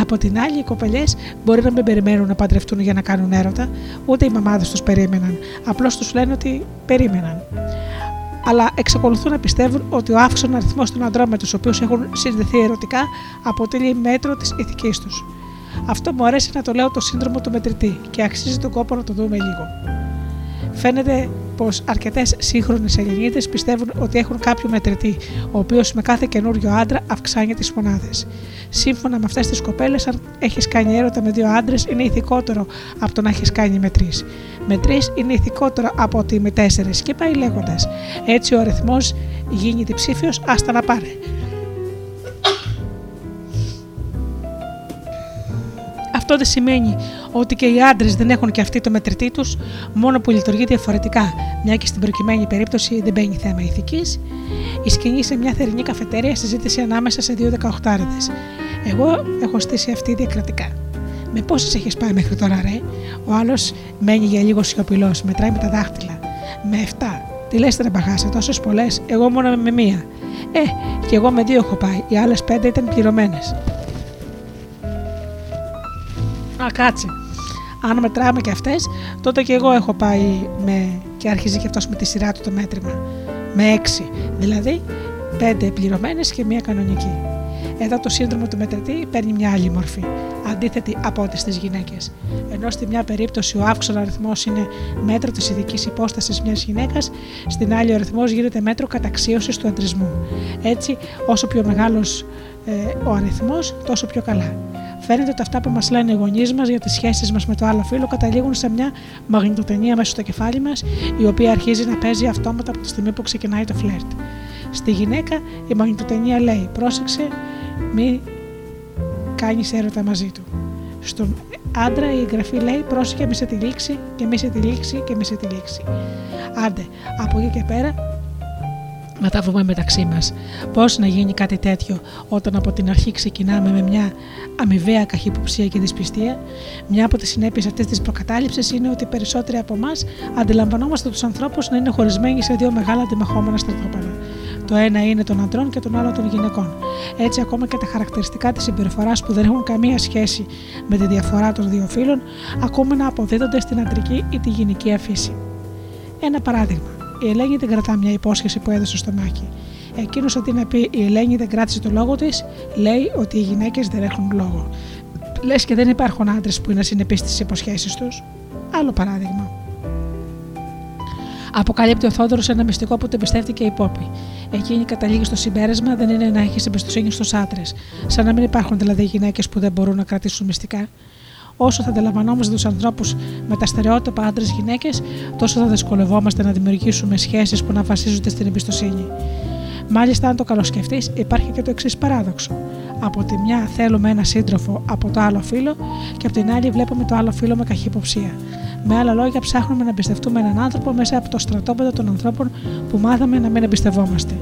από την άλλη οι κοπελιές μπορεί να μην περιμένουν να παντρευτούν για να κάνουν έρωτα, ούτε οι μαμάδες τους περίμεναν, απλώς τους λένε ότι περίμεναν αλλά εξακολουθούν να πιστεύουν ότι ο αύξον αριθμός των ανδρών με τους οποίους έχουν συνδεθεί ερωτικά αποτελεί μέτρο της ηθικής τους. Αυτό μου αρέσει να το λέω το σύνδρομο του μετρητή και αξίζει τον κόπο να το δούμε λίγο. Φαίνεται πως αρκετές σύγχρονες Ελληνίδε πιστεύουν ότι έχουν κάποιο μετρητή, ο οποίος με κάθε καινούριο άντρα αυξάνει τις μονάδες. Σύμφωνα με αυτές τις κοπέλες, αν έχεις κάνει έρωτα με δύο άντρες, είναι ηθικότερο από το να έχεις κάνει με τρεις. Με τρεις είναι ηθικότερο από ότι με τέσσερις και πάει λέγοντας. Έτσι ο αριθμός γίνεται ψήφιος, άστα να πάρε. Αυτό δεν σημαίνει ότι και οι άντρες δεν έχουν και αυτοί το μετρητή τους, μόνο που λειτουργεί διαφορετικά, μια και στην προκειμένη περίπτωση δεν μπαίνει θέμα ηθικής. Η σκηνή σε μια θερινή καφετέρια συζήτηση ανάμεσα σε δύο δεκαοχτάριδες. Εγώ έχω στήσει αυτή διακρατικά. Με πόσες έχεις πάει μέχρι τώρα, ρε; Ο άλλος μένει για λίγο σιωπηλός, μετράει με τα δάχτυλα. Με 7. Τι λες, ρε μπαγάσα, τόσες πολλές, εγώ μόνο με μία. Ε, και εγώ με δύο έχω πάει, οι άλλες πέντε ήταν πληρωμένες. Α, κάτσε. Αν μετράμε και αυτές, τότε και εγώ έχω πάει με. και αρχίζει και αυτό με τη σειρά του το μέτρημα. Με έξι. Δηλαδή, πέντε πληρωμένες και μία κανονική. Εδώ το σύνδρομο του μετρητή παίρνει μια άλλη μορφή, αντίθετη από ό,τι στις γυναίκες. Ενώ στη μια περίπτωση ο αύξον αριθμός είναι μέτρο της ειδικής υπόστασης μιας γυναίκας, στην άλλη ο αριθμός γίνεται μέτρο καταξίωσης του αντρισμού. Έτσι, όσο πιο μεγάλος ε, ο αριθμός, τόσο πιο καλά. Φαίνεται ότι αυτά που μας λένε οι γονείς μας για τις σχέσεις μας με το άλλο φίλο καταλήγουν σε μια μαγνητοτενία μέσα στο κεφάλι μας, η οποία αρχίζει να παίζει αυτόματα από τη στιγμή που ξεκινάει το φλερτ. Στη γυναίκα η μαγνητοτενία λέει: Πρόσεξε, μη κάνεις έρωτα μαζί του. Στον άντρα η εγγραφή λέει πρόσεχε μη σε τη λήξη και μη σε τη λήξη και μη σε τη λήξη. Άντε, από εκεί και πέρα να τα βρούμε μεταξύ μας. Πώς να γίνει κάτι τέτοιο όταν από την αρχή ξεκινάμε με μια αμοιβαία καχυποψία και δυσπιστία; Μια από τις συνέπειες αυτής της προκατάληψης είναι ότι περισσότεροι από εμάς αντιλαμβανόμαστε τους ανθρώπους να είναι χωρισμένοι σε δύο μεγάλα αντιμαχόμενα στρατόπεδα. Το ένα είναι των αντρών και το άλλο των γυναικών. Έτσι, ακόμα και τα χαρακτηριστικά της συμπεριφοράς που δεν έχουν καμία σχέση με τη διαφορά των δύο φύλων, ακούμε να αποδίδονται στην αντρική ή τη γυναική αφήση. Ένα παράδειγμα. Η Ελένη δεν κρατά μια υπόσχεση που έδωσε στο Μάκη. Εκείνος αντί να πει η Ελένη δεν κράτησε το λόγο της, λέει ότι οι γυναίκες δεν έχουν λόγο. Λες και δεν υπάρχουν άντρες που είναι συνεπείς στις υποσχέσεις τους. Άλλο παράδειγμα. Αποκαλύπτει ο Θόδωρος ένα μυστικό που το εμπιστεύτηκε η Πόπη. Εκείνη καταλήγει στο συμπέρασμα δεν είναι να έχεις εμπιστοσύνη στους άντρες. Σαν να μην υπάρχουν δηλαδή γυναίκες που δεν μπορούν να κρατήσουν μυστικά. Όσο θα αντιλαμβανόμαστε τους ανθρώπους με τα στερεότυπα άντρε-γυναίκε, τόσο θα δυσκολευόμαστε να δημιουργήσουμε σχέσεις που να βασίζονται στην εμπιστοσύνη. Μάλιστα, αν το καλοσκεφτείς, υπάρχει και το εξής παράδοξο. Από τη μια θέλουμε ένα σύντροφο από το άλλο φύλλο και από την άλλη βλέπουμε το άλλο φύλλο με καχυποψία. Με άλλα λόγια, ψάχνουμε να εμπιστευτούμε έναν άνθρωπο μέσα από το στρατόπεδο των ανθρώπων που μάθαμε να μην εμπιστευόμαστε.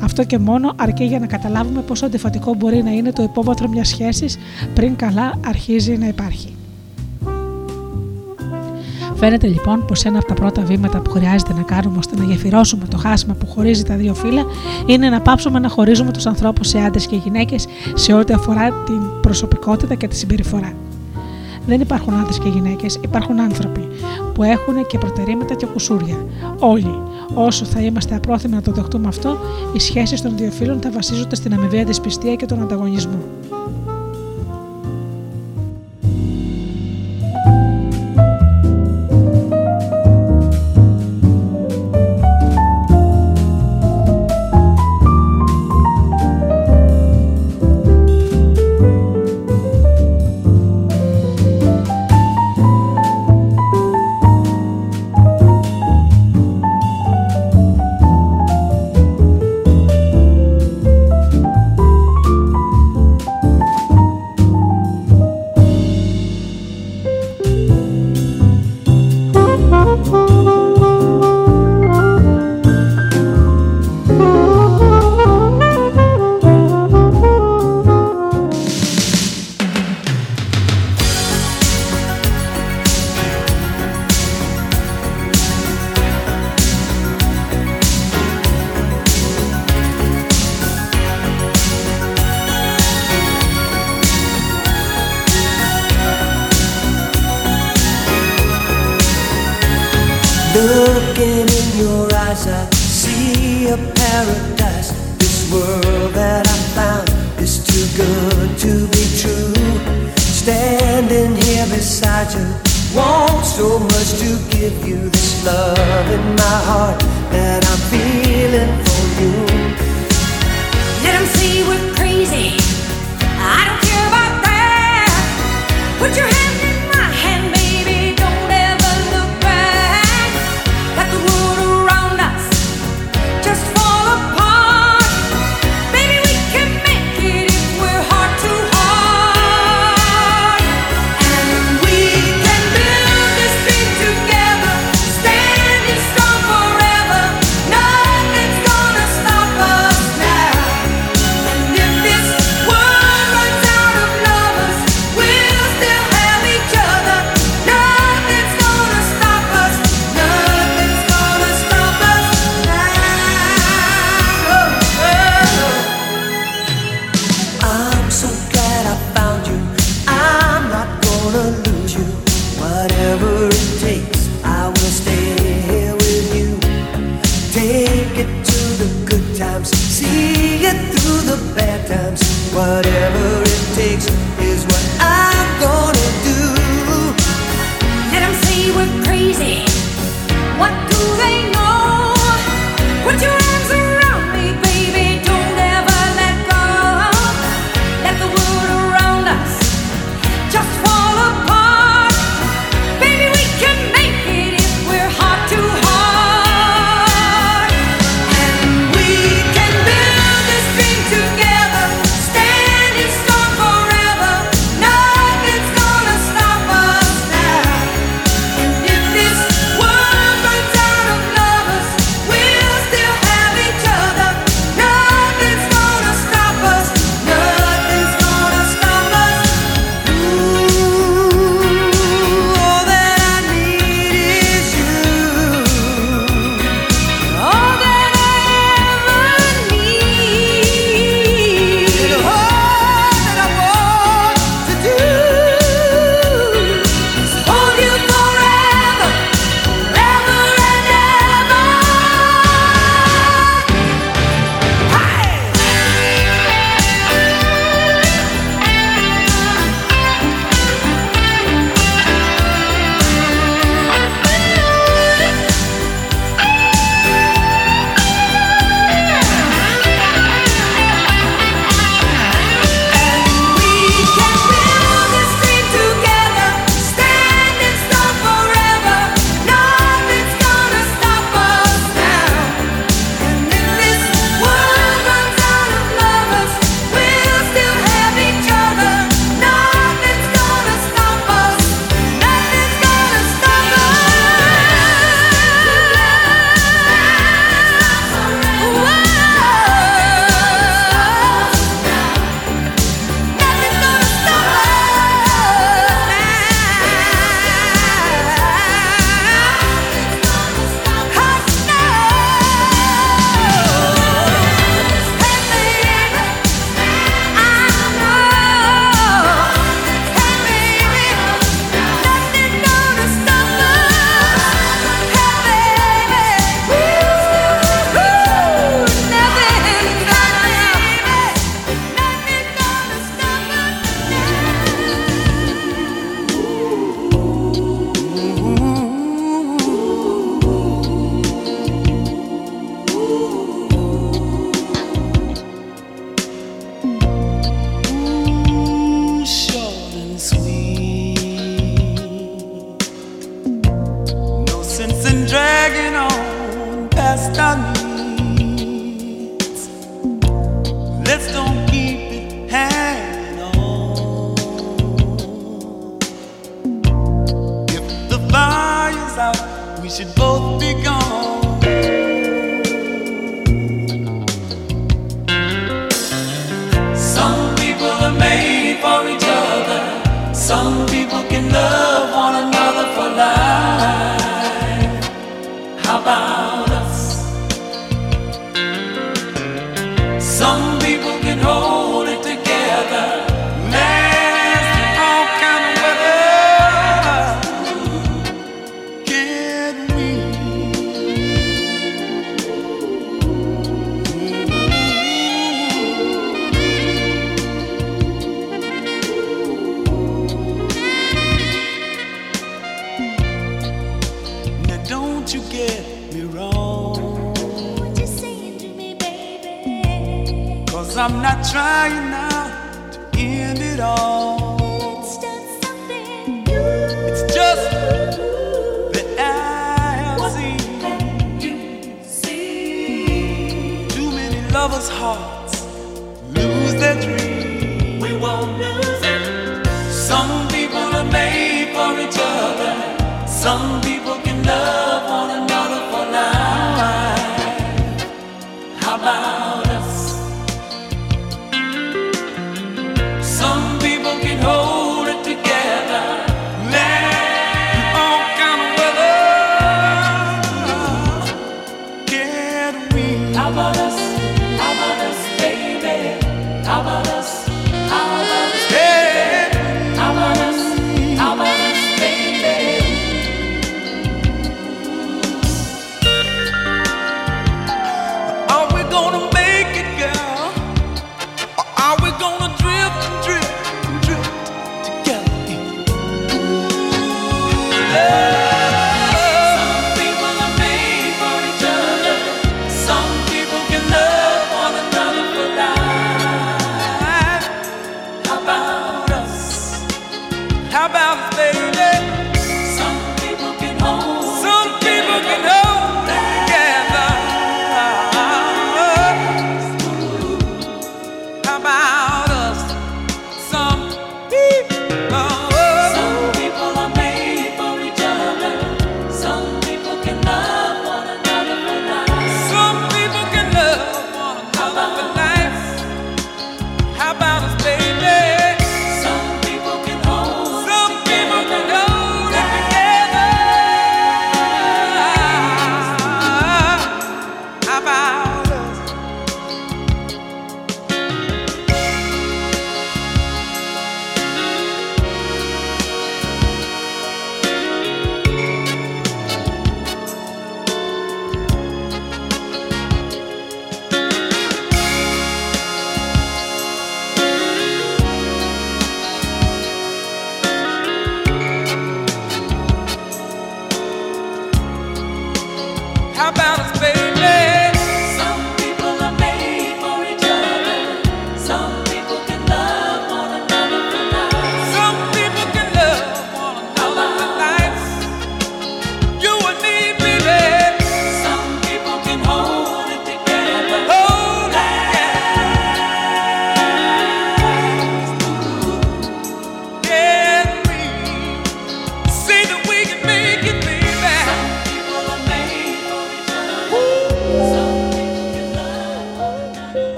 Αυτό και μόνο αρκεί για να καταλάβουμε πόσο αντιφατικό μπορεί να είναι το υπόβαθρο μιας σχέσης πριν καλά αρχίζει να υπάρχει. Φαίνεται λοιπόν πως ένα από τα πρώτα βήματα που χρειάζεται να κάνουμε ώστε να γεφυρώσουμε το χάσμα που χωρίζει τα δύο φύλλα είναι να πάψουμε να χωρίζουμε τους ανθρώπους σε άντρες και γυναίκες σε ό,τι αφορά την προσωπικότητα και τη συμπεριφορά. Δεν υπάρχουν άντρες και γυναίκες, υπάρχουν άνθρωποι που έχουν και προτερήματα και κουσούρια. Όλοι. Όσο θα είμαστε απρόθυμοι να το δεχτούμε αυτό, οι σχέσεις των δύο φίλων θα βασίζονται στην αμοιβαία δυσπιστία και τον ανταγωνισμό.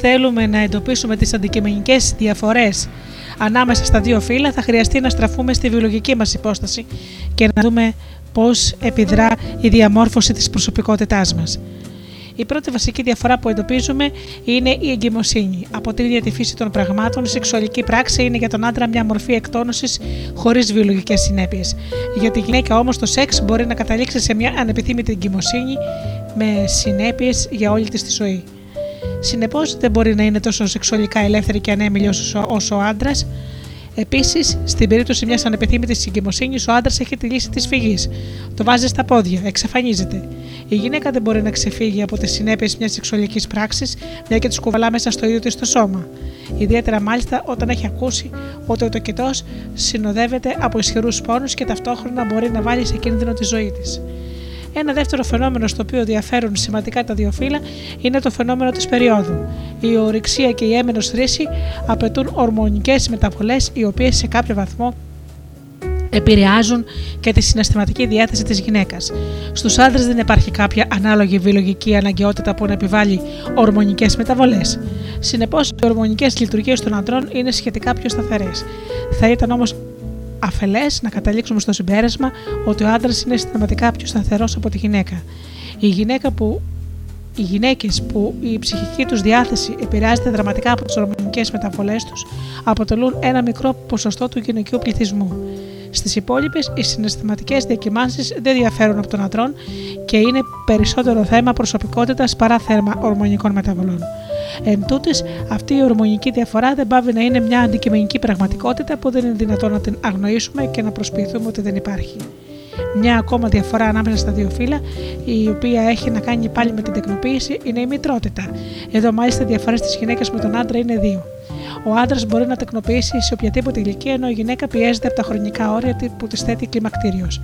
Θέλουμε να εντοπίσουμε τις αντικειμενικές διαφορές ανάμεσα στα δύο φύλλα, θα χρειαστεί να στραφούμε στη βιολογική μας υπόσταση και να δούμε πώς επιδρά η διαμόρφωση της προσωπικότητάς μας. Η πρώτη βασική διαφορά που εντοπίζουμε είναι η εγκυμοσύνη. Από την ίδια τη φύση των πραγμάτων, η σεξουαλική πράξη είναι για τον άντρα μια μορφή εκτόνωσης χωρίς βιολογικές συνέπειες. Για τη γυναίκα όμως το σεξ μπορεί να καταλήξει σε μια ανεπιθύμητη εγκυμοσύνη με συνέπειες για όλη της τη ζωή. Συνεπώς, δεν μπορεί να είναι τόσο σεξουαλικά ελεύθερη και ανέμιλη όσο, όσο ο άντρας. Επίσης, στην περίπτωση μιας ανεπιθύμητης εγκυμοσύνη, ο άντρας έχει τη λύση της φυγής. Το βάζει στα πόδια, εξαφανίζεται. Η γυναίκα δεν μπορεί να ξεφύγει από τις συνέπειες μιας σεξουαλικής πράξης, μια και του κουβαλά μέσα στο ίδιο της το σώμα. Ιδιαίτερα μάλιστα όταν έχει ακούσει ότι ο τοκετός συνοδεύεται από ισχυρούς πόνους και ταυτόχρονα μπορεί να βάλει σε κίνδυνο τη ζωή της. Ένα δεύτερο φαινόμενο στο οποίο διαφέρουν σημαντικά τα δύο φύλλα είναι το φαινόμενο της περίοδου. Η ορυξία και η έμενος ρίση απαιτούν ορμονικές μεταβολές οι οποίες σε κάποιο βαθμό επηρεάζουν και τη συναισθηματική διάθεση της γυναίκας. Στους άντρε δεν υπάρχει κάποια ανάλογη βιολογική αναγκαιότητα που να επιβάλλει ορμονικές μεταβολές. Συνεπώς, οι ορμονικές λειτουργίες των αντρών είναι σχετικά πιο σταθερές. Θα ήταν όμως αφελές να καταλήξουμε στο συμπέρασμα ότι ο άντρας είναι συστηματικά πιο σταθερός από τη γυναίκα. Η γυναίκα που οι γυναίκες που η ψυχική τους διάθεση επηρεάζεται δραματικά από τις ορμονικές μεταβολές τους αποτελούν ένα μικρό ποσοστό του γυναικείου πληθυσμού. Στις υπόλοιπες, οι συναισθηματικές διακυμάνσεις δεν διαφέρουν από τον αντρών και είναι περισσότερο θέμα προσωπικότητας παρά θέμα ορμονικών μεταβολών. Εν τούτης, αυτή η ορμονική διαφορά δεν πάβει να είναι μια αντικειμενική πραγματικότητα που δεν είναι δυνατόν να την αγνοήσουμε και να προσποιηθούμε ότι δεν υπάρχει. Μια ακόμα διαφορά ανάμεσα στα δύο φύλλα, η οποία έχει να κάνει πάλι με την τεκνοποίηση, είναι η μητρότητα. Εδώ μάλιστα οι διαφορές της γυναίκας με τον άντρα είναι δύο. Ο άντρας μπορεί να τεκνοποιήσει σε οποιαδήποτε ηλικία, ενώ η γυναίκα πιέζεται από τα χρονικά όρια που της θέτει κλιμακτήριος.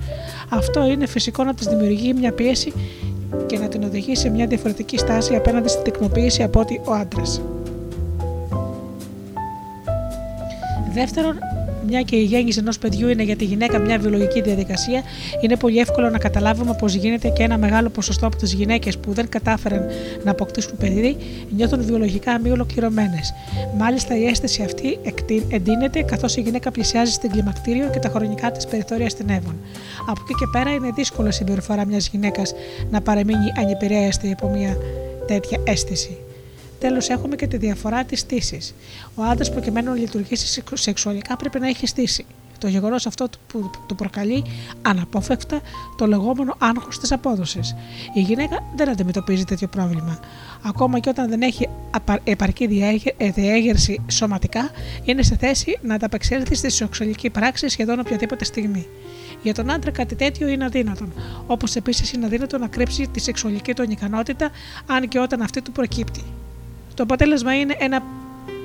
Αυτό είναι φυσικό να της δημιουργεί μια πίεση και να την οδηγεί σε μια διαφορετική στάση απέναντι στην τεκνοποίηση από ότι ο άντρας. Δεύτερον, μια και η γέννηση ενός παιδιού είναι για τη γυναίκα μια βιολογική διαδικασία, είναι πολύ εύκολο να καταλάβουμε πως γίνεται και ένα μεγάλο ποσοστό από τις γυναίκες που δεν κατάφεραν να αποκτήσουν παιδί νιώθουν βιολογικά μη ολοκληρωμένες. Μάλιστα, η αίσθηση αυτή εντείνεται καθώς η γυναίκα πλησιάζει στην κλιμακτήριο και τα χρονικά της περιθώρια στενεύουν. Από εκεί και πέρα είναι δύσκολο η συμπεριφορά μιας γυναίκας να παραμείνει ανεπηρέαστη από μια τέτοια αίσθηση. Τέλος, έχουμε και τη διαφορά της στήσης. Ο άντρας, προκειμένου να λειτουργήσει σεξουαλικά, πρέπει να έχει στήση. Το γεγονός αυτό που του προκαλεί αναπόφευκτα το λεγόμενο άγχος της απόδοσης. Η γυναίκα δεν αντιμετωπίζει τέτοιο πρόβλημα. Ακόμα και όταν δεν έχει επαρκή διέγερση σωματικά, είναι σε θέση να ανταπεξέλθει στη σεξουαλική πράξη σχεδόν οποιαδήποτε στιγμή. Για τον άντρα κάτι τέτοιο είναι αδύνατον, όπως επίσης είναι αδύνατο να κρύψει τη σεξουαλική του ανικανότητα, αν και όταν αυτή του προκύπτει. Το αποτέλεσμα είναι ένα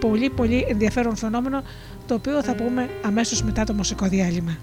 πολύ πολύ ενδιαφέρον φαινόμενο το οποίο θα πούμε αμέσως μετά το μουσικό διάλειμμα.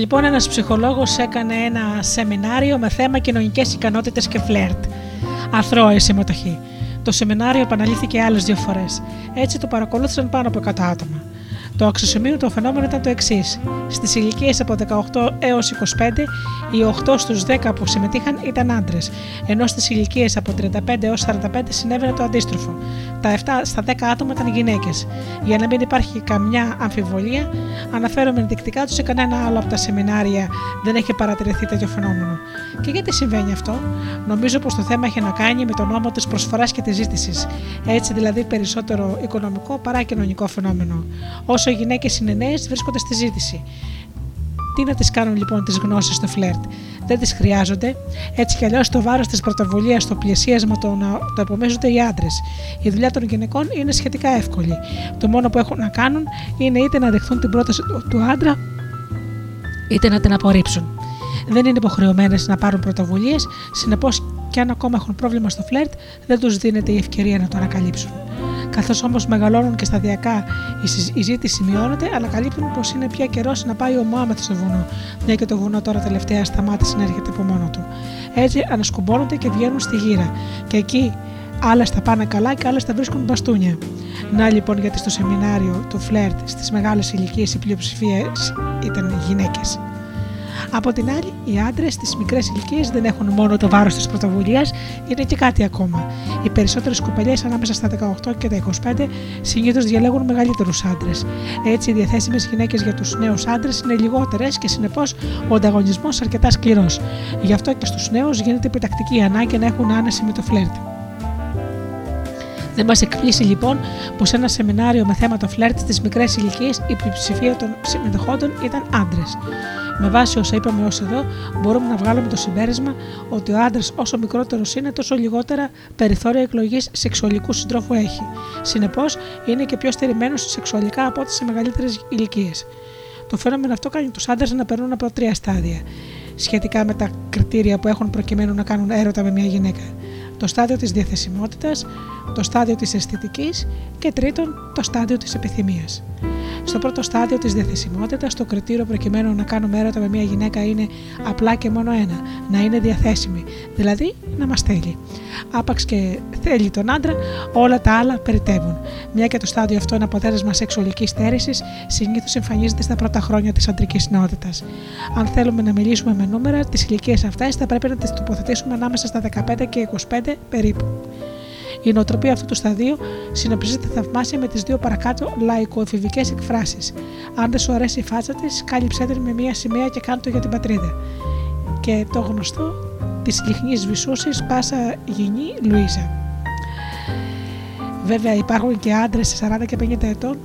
Λοιπόν ένας ψυχολόγος έκανε ένα σεμινάριο με θέμα κοινωνικές ικανότητες και φλερτ. Αθρώη συμμετοχή. Το σεμινάριο επαναλήθηκε άλλες δύο φορές. Έτσι το παρακολούθησαν πάνω από 100 άτομα. Το αξιοσημείωτο φαινόμενο ήταν το εξής. Στις ηλικίες από 18 έως 25, οι 8 στους 10 που συμμετείχαν ήταν άντρες, ενώ στις ηλικίες από 35 έως 45 συνέβαινε το αντίστροφο. Τα 7 στα 10 άτομα ήταν γυναίκες. Για να μην υπάρχει καμιά αμφιβολία, αναφέρομαι ενδεικτικά τους σε κανένα άλλο από τα σεμινάρια δεν έχει παρατηρηθεί τέτοιο φαινόμενο. Και γιατί συμβαίνει αυτό, νομίζω πως το θέμα έχει να κάνει με τον νόμο της προσφοράς και της ζήτησης. Έτσι δηλαδή περισσότερο οικονομικό παρά κοινωνικό φαινόμενο. Όσο οι γυναίκες είναι νέες, βρίσκονται στη ζήτηση. Τι να τις κάνουν λοιπόν τις γνώσεις στο φλερτ; Δεν τις χρειάζονται. Έτσι κι αλλιώς το βάρος της πρωτοβουλίας στο πλησίασμα το να το απομίζονται οι άντρες. Η δουλειά των γυναικών είναι σχετικά εύκολη. Το μόνο που έχουν να κάνουν είναι είτε να δεχθούν την πρόταση του- του άντρα, είτε να την απορρίψουν. Δεν είναι υποχρεωμένες να πάρουν πρωτοβουλίες, συνεπώς και αν ακόμα έχουν πρόβλημα στο φλερτ, δεν τους δίνεται η ευκαιρία να το ανακαλύψουν. Καθώς όμως μεγαλώνουν και σταδιακά η, συζ- η ζήτηση μειώνεται, ανακαλύπτουν πως είναι πια καιρός να πάει ο Μωάμεθ στο βουνό, μια και το βουνό τώρα τελευταία σταμάτησε να έρχεται από μόνο του. Έτσι ανασκουμπώνονται και βγαίνουν στη γύρα, και εκεί άλλε τα πάνε καλά και άλλε τα βρίσκουν μπαστούνια. Να λοιπόν γιατί στο σεμινάριο του φλερτ στις μεγάλες ηλικίες η πλειοψηφία ήταν γυναίκες. Από την άλλη, οι άντρες στις μικρές ηλικίες δεν έχουν μόνο το βάρος της πρωτοβουλίας, είναι και κάτι ακόμα. Οι περισσότερες κοπελιές ανάμεσα στα 18 και τα 25 συνήθως διαλέγουν μεγαλύτερους άντρες. Έτσι, οι διαθέσιμες γυναίκες για τους νέους άντρες είναι λιγότερες και συνεπώς ο ανταγωνισμός αρκετά σκληρός. Γι' αυτό και στους νέους γίνεται επιτακτική ανάγκη να έχουν άνεση με το φλερτ. Δεν μας εκπλήσει λοιπόν πω σε ένα σεμινάριο με θέμα το φλερτ στις μικρές ηλικίες η πλειοψηφία των συμμετεχόντων ήταν άντρες. Με βάση όσα είπαμε ως εδώ, μπορούμε να βγάλουμε το συμπέρασμα ότι ο άντρας όσο μικρότερος είναι, τόσο λιγότερα περιθώρια εκλογής σεξουαλικού συντρόφου έχει. Συνεπώς, είναι και πιο στερημένος σεξουαλικά από ό,τι σε μεγαλύτερες ηλικίες. Το φαινόμενο αυτό κάνει τους άντρες να περνούν από τρία στάδια σχετικά με τα κριτήρια που έχουν προκειμένου να κάνουν έρωτα με μια γυναίκα. Το στάδιο της διαθεσιμότητας, το στάδιο της αισθητικής και τρίτον το στάδιο της επιθυμίας. Στο πρώτο στάδιο της διαθεσιμότητας, το κριτήριο προκειμένου να κάνουμε έρωτα με μια γυναίκα είναι απλά και μόνο ένα, να είναι διαθέσιμη, δηλαδή να μας θέλει. Άπαξ και θέλει τον άντρα, όλα τα άλλα περιτεύουν. Μια και το στάδιο αυτό είναι αποτέλεσμα σεξουαλικής στέρηση, συνήθως εμφανίζεται στα πρώτα χρόνια της αντρικής νεότητας. Αν θέλουμε να μιλήσουμε με νούμερα, τις ηλικίες αυτές θα πρέπει να τις τοποθετήσουμε ανάμεσα στα 15 και 25 περίπου. Η νοοτροπία αυτού του σταδίου συνοψίζεται θαυμάσια με τις δύο παρακάτω λαϊκοεφηβικέ εκφράσεις. Αν δεν σου αρέσει η φάτσα της, κάλυψέ την με μία σημαία και κάντο για την πατρίδα. Και το γνωστό της λιχνή βυσούσης πάσα γυνή Λουίζα. Βέβαια υπάρχουν και άντρες σε 40 και 50 ετών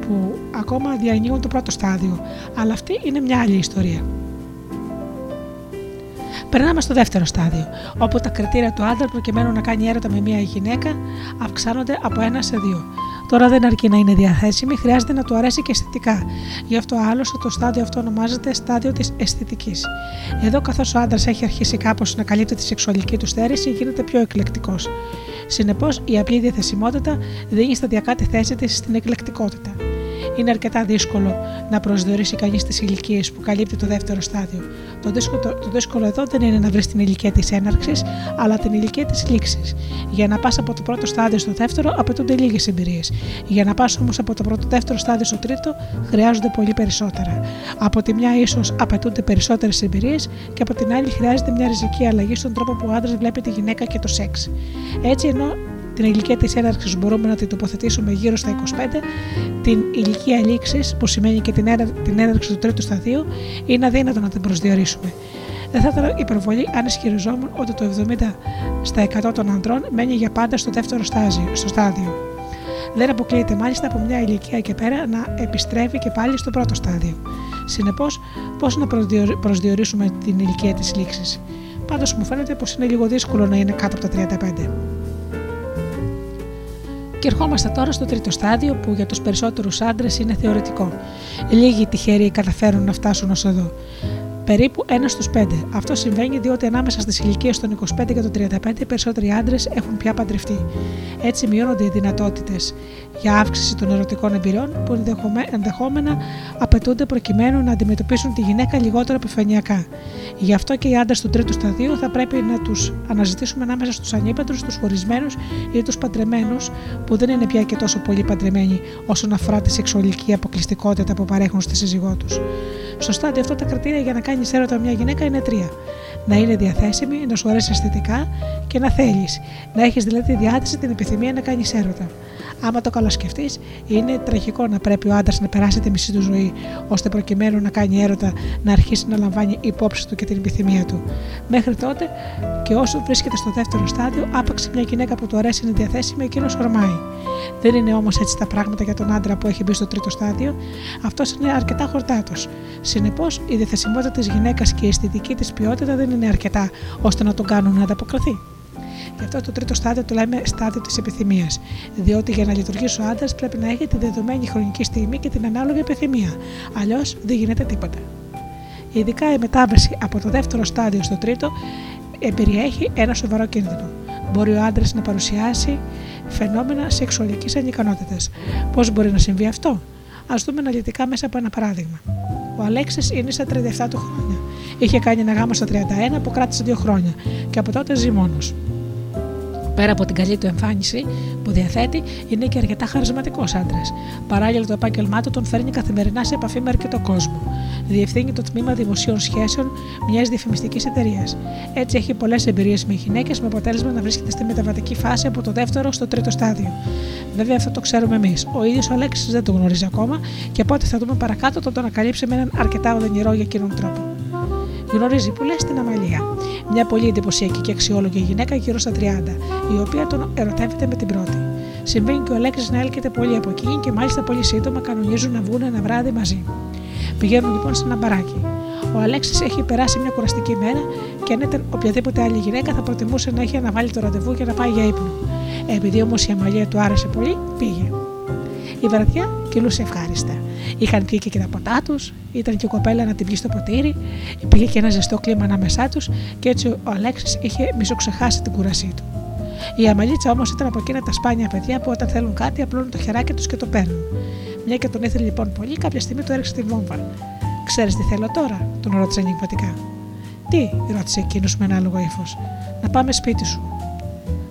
που ακόμα διανύουν το πρώτο στάδιο, αλλά αυτή είναι μια άλλη ιστορία. Περνάμε στο δεύτερο στάδιο, όπου τα κριτήρια του άντρα προκειμένου να κάνει έρωτα με μια γυναίκα αυξάνονται από ένα σε δύο. Τώρα δεν αρκεί να είναι διαθέσιμη, χρειάζεται να του αρέσει και αισθητικά. Γι' αυτό άλλωστε το στάδιο αυτό ονομάζεται στάδιο της αισθητικής. Εδώ, καθώς ο άντρας έχει αρχίσει κάπως να καλύπτει τη σεξουαλική του στέρηση, γίνεται πιο εκλεκτικός. Συνεπώς, η απλή διαθεσιμότητα δίνει σταδιακά τη θέση της στην εκλεκτικότητα. Είναι αρκετά δύσκολο να προσδιορίσει κανείς τις ηλικίες που καλύπτει το δεύτερο στάδιο. Το δύσκολο, το δύσκολο εδώ δεν είναι να βρεις την ηλικία της έναρξης, αλλά την ηλικία της λήξης. Για να πας από το πρώτο στάδιο στο δεύτερο, απαιτούνται λίγες εμπειρίες. Για να πας όμως από το πρώτο δεύτερο στάδιο στο τρίτο, χρειάζονται πολύ περισσότερα. Από τη μια, ίσως απαιτούνται περισσότερες εμπειρίες και από την άλλη, χρειάζεται μια ριζική αλλαγή στον τρόπο που ο άντρας βλέπει τη γυναίκα και το σεξ. Έτσι, ενώ την ηλικία της έναρξης μπορούμε να την τοποθετήσουμε γύρω στα 25, την ηλικία λήξης, που σημαίνει και την, ένα- την έναρξη του τρίτου σταδίου, είναι αδύνατο να την προσδιορίσουμε. Δεν θα ήταν υπερβολή αν ισχυριζόμουν ότι το 70 στα 100 των ανδρών μένει για πάντα στο δεύτερο στάδιο. Στο στάδιο. Δεν αποκλείεται μάλιστα από μια ηλικία και πέρα να επιστρέφει και πάλι στο πρώτο στάδιο. Συνεπώς, πώς να προσδιορι- προσδιορίσουμε την ηλικία της λήξης; Πάντως μου φαίνεται πως είναι λίγο δύσκολο να είναι κάτω από τα 35. Και ερχόμαστε τώρα στο τρίτο στάδιο που για τους περισσότερους άντρες είναι θεωρητικό. Λίγοι τυχαίροι καταφέρουν να φτάσουν ως εδώ. Περίπου ένας στους πέντε. Αυτό συμβαίνει διότι ανάμεσα στις ηλικίες των 25 και των 35 οι περισσότεροι άντρες έχουν πια παντρευτεί. Έτσι μειώνονται οι δυνατότητες για αύξηση των ερωτικών εμπειριών που ενδεχομε- ενδεχόμενα απαιτούνται προκειμένου να αντιμετωπίσουν τη γυναίκα λιγότερο επιφανειακά. Γι' αυτό και οι άντρες του τρίτου σταδίου θα πρέπει να τους αναζητήσουμε ανάμεσα στους ανήπαντρους, τους χωρισμένους ή τους παντρεμένους, που δεν είναι πια και τόσο πολύ παντρεμένοι όσον αφορά τη σεξουαλική αποκλειστικότητα που παρέχουν στη σύζυγό τους. Στο στάδιο αυτό τα κριτήρια για να κάνεις έρωτα με μια γυναίκα είναι τρία. Να είναι διαθέσιμη, να σου αρέσει αισθητικά και να θέλεις. Να έχεις δηλαδή διάθεση την επιθυμία να κάνεις έρωτα. Άμα το καλοσκεφτεί, είναι τραγικό να πρέπει ο άντρας να περάσει τη μισή του ζωή, ώστε προκειμένου να κάνει έρωτα να αρχίσει να λαμβάνει υπόψη του και την επιθυμία του. Μέχρι τότε και όσο βρίσκεται στο δεύτερο στάδιο, άπαξ μια γυναίκα που του αρέσει είναι διαθέσιμη, εκείνος ορμάει. Δεν είναι όμως έτσι τα πράγματα για τον άντρα που έχει μπει στο τρίτο στάδιο. Αυτός είναι αρκετά χορτάτος. Συνεπώς, η διαθεσιμότητα της γυναίκας και η αισθητική της ποιότητα δεν είναι αρκετά ώστε να τον κάνουν να ανταποκριθεί. Γι' αυτό το τρίτο στάδιο το λέμε στάδιο της επιθυμίας. Διότι για να λειτουργήσει ο άντρας πρέπει να έχει τη δεδομένη χρονική στιγμή και την ανάλογη επιθυμία. Αλλιώς δεν γίνεται τίποτα. Ειδικά η μετάβαση από το δεύτερο στάδιο στο τρίτο ε, περιέχει ένα σοβαρό κίνδυνο. Μπορεί ο άντρας να παρουσιάσει φαινόμενα σεξουαλικής ανικανότητας. Πώς μπορεί να συμβεί αυτό, Α δούμε αναλυτικά μέσα από ένα παράδειγμα. Ο Αλέξης είναι στα 37 του χρόνια. Είχε κάνει ένα γάμο στα 31 που κράτησε δύο χρόνια και από τότε ζει μόνος. Πέρα από την καλή του εμφάνιση που διαθέτει, είναι και αρκετά χαρισματικός άντρας. Παράλληλα, το επάγγελμά του τον φέρνει καθημερινά σε επαφή με αρκετό κόσμο. Διευθύνει το τμήμα δημοσίων σχέσεων μιας διαφημιστικής εταιρείας. Έτσι, έχει πολλές εμπειρίες με γυναίκες με αποτέλεσμα να βρίσκεται στη μεταβατική φάση από το δεύτερο στο τρίτο στάδιο. Βέβαια, αυτό το ξέρουμε εμείς. Ο ίδιος ο Αλέξης δεν το γνωρίζει ακόμα και από ό,τι θα δούμε παρακάτω θα τον ανακαλύψει με έναν αρκετά οδυνηρό για εκείνον τρόπο. Γνωρίζει που λες την Αμαλία. Μια πολύ εντυπωσιακή και αξιόλογη γυναίκα γύρω στα 30, η οποία τον ερωτεύεται με την πρώτη. Συμβαίνει και ο Αλέξη να έλκεται πολύ από εκεί και μάλιστα πολύ σύντομα κανονίζουν να βγουν ένα βράδυ μαζί. Πηγαίνουν λοιπόν σε ένα μπαράκι. Ο Αλέξης έχει περάσει μια κουραστική μέρα και αν ήταν οποιαδήποτε άλλη γυναίκα θα προτιμούσε να έχει αναβάλει το ραντεβού για να πάει για ύπνο. Επειδή όμως η Αμαλία του άρεσε πολύ, πήγε. Η βραδιά κυλούσε ευχάριστα. Είχαν πιει και τα ποτά τους, ήταν και η κοπέλα να την πιει στο ποτήρι, υπήρχε και ένα ζεστό κλίμα ανάμεσά τους και έτσι ο Αλέξης είχε μισοξεχάσει την κούρασή του. Η Αμαλίτσα όμως ήταν από εκείνα τα σπάνια παιδιά που όταν θέλουν κάτι απλώνουν το χεράκι τους και το παίρνουν. Μια και τον ήθελε λοιπόν πολύ, κάποια στιγμή του έριξε τη βόμβα. Ξέρεις τι θέλω τώρα, τον ρώτησε ενηγματικά. Τι, ρώτησε εκείνος με ένα άλογο ύφος. Να πάμε σπίτι σου.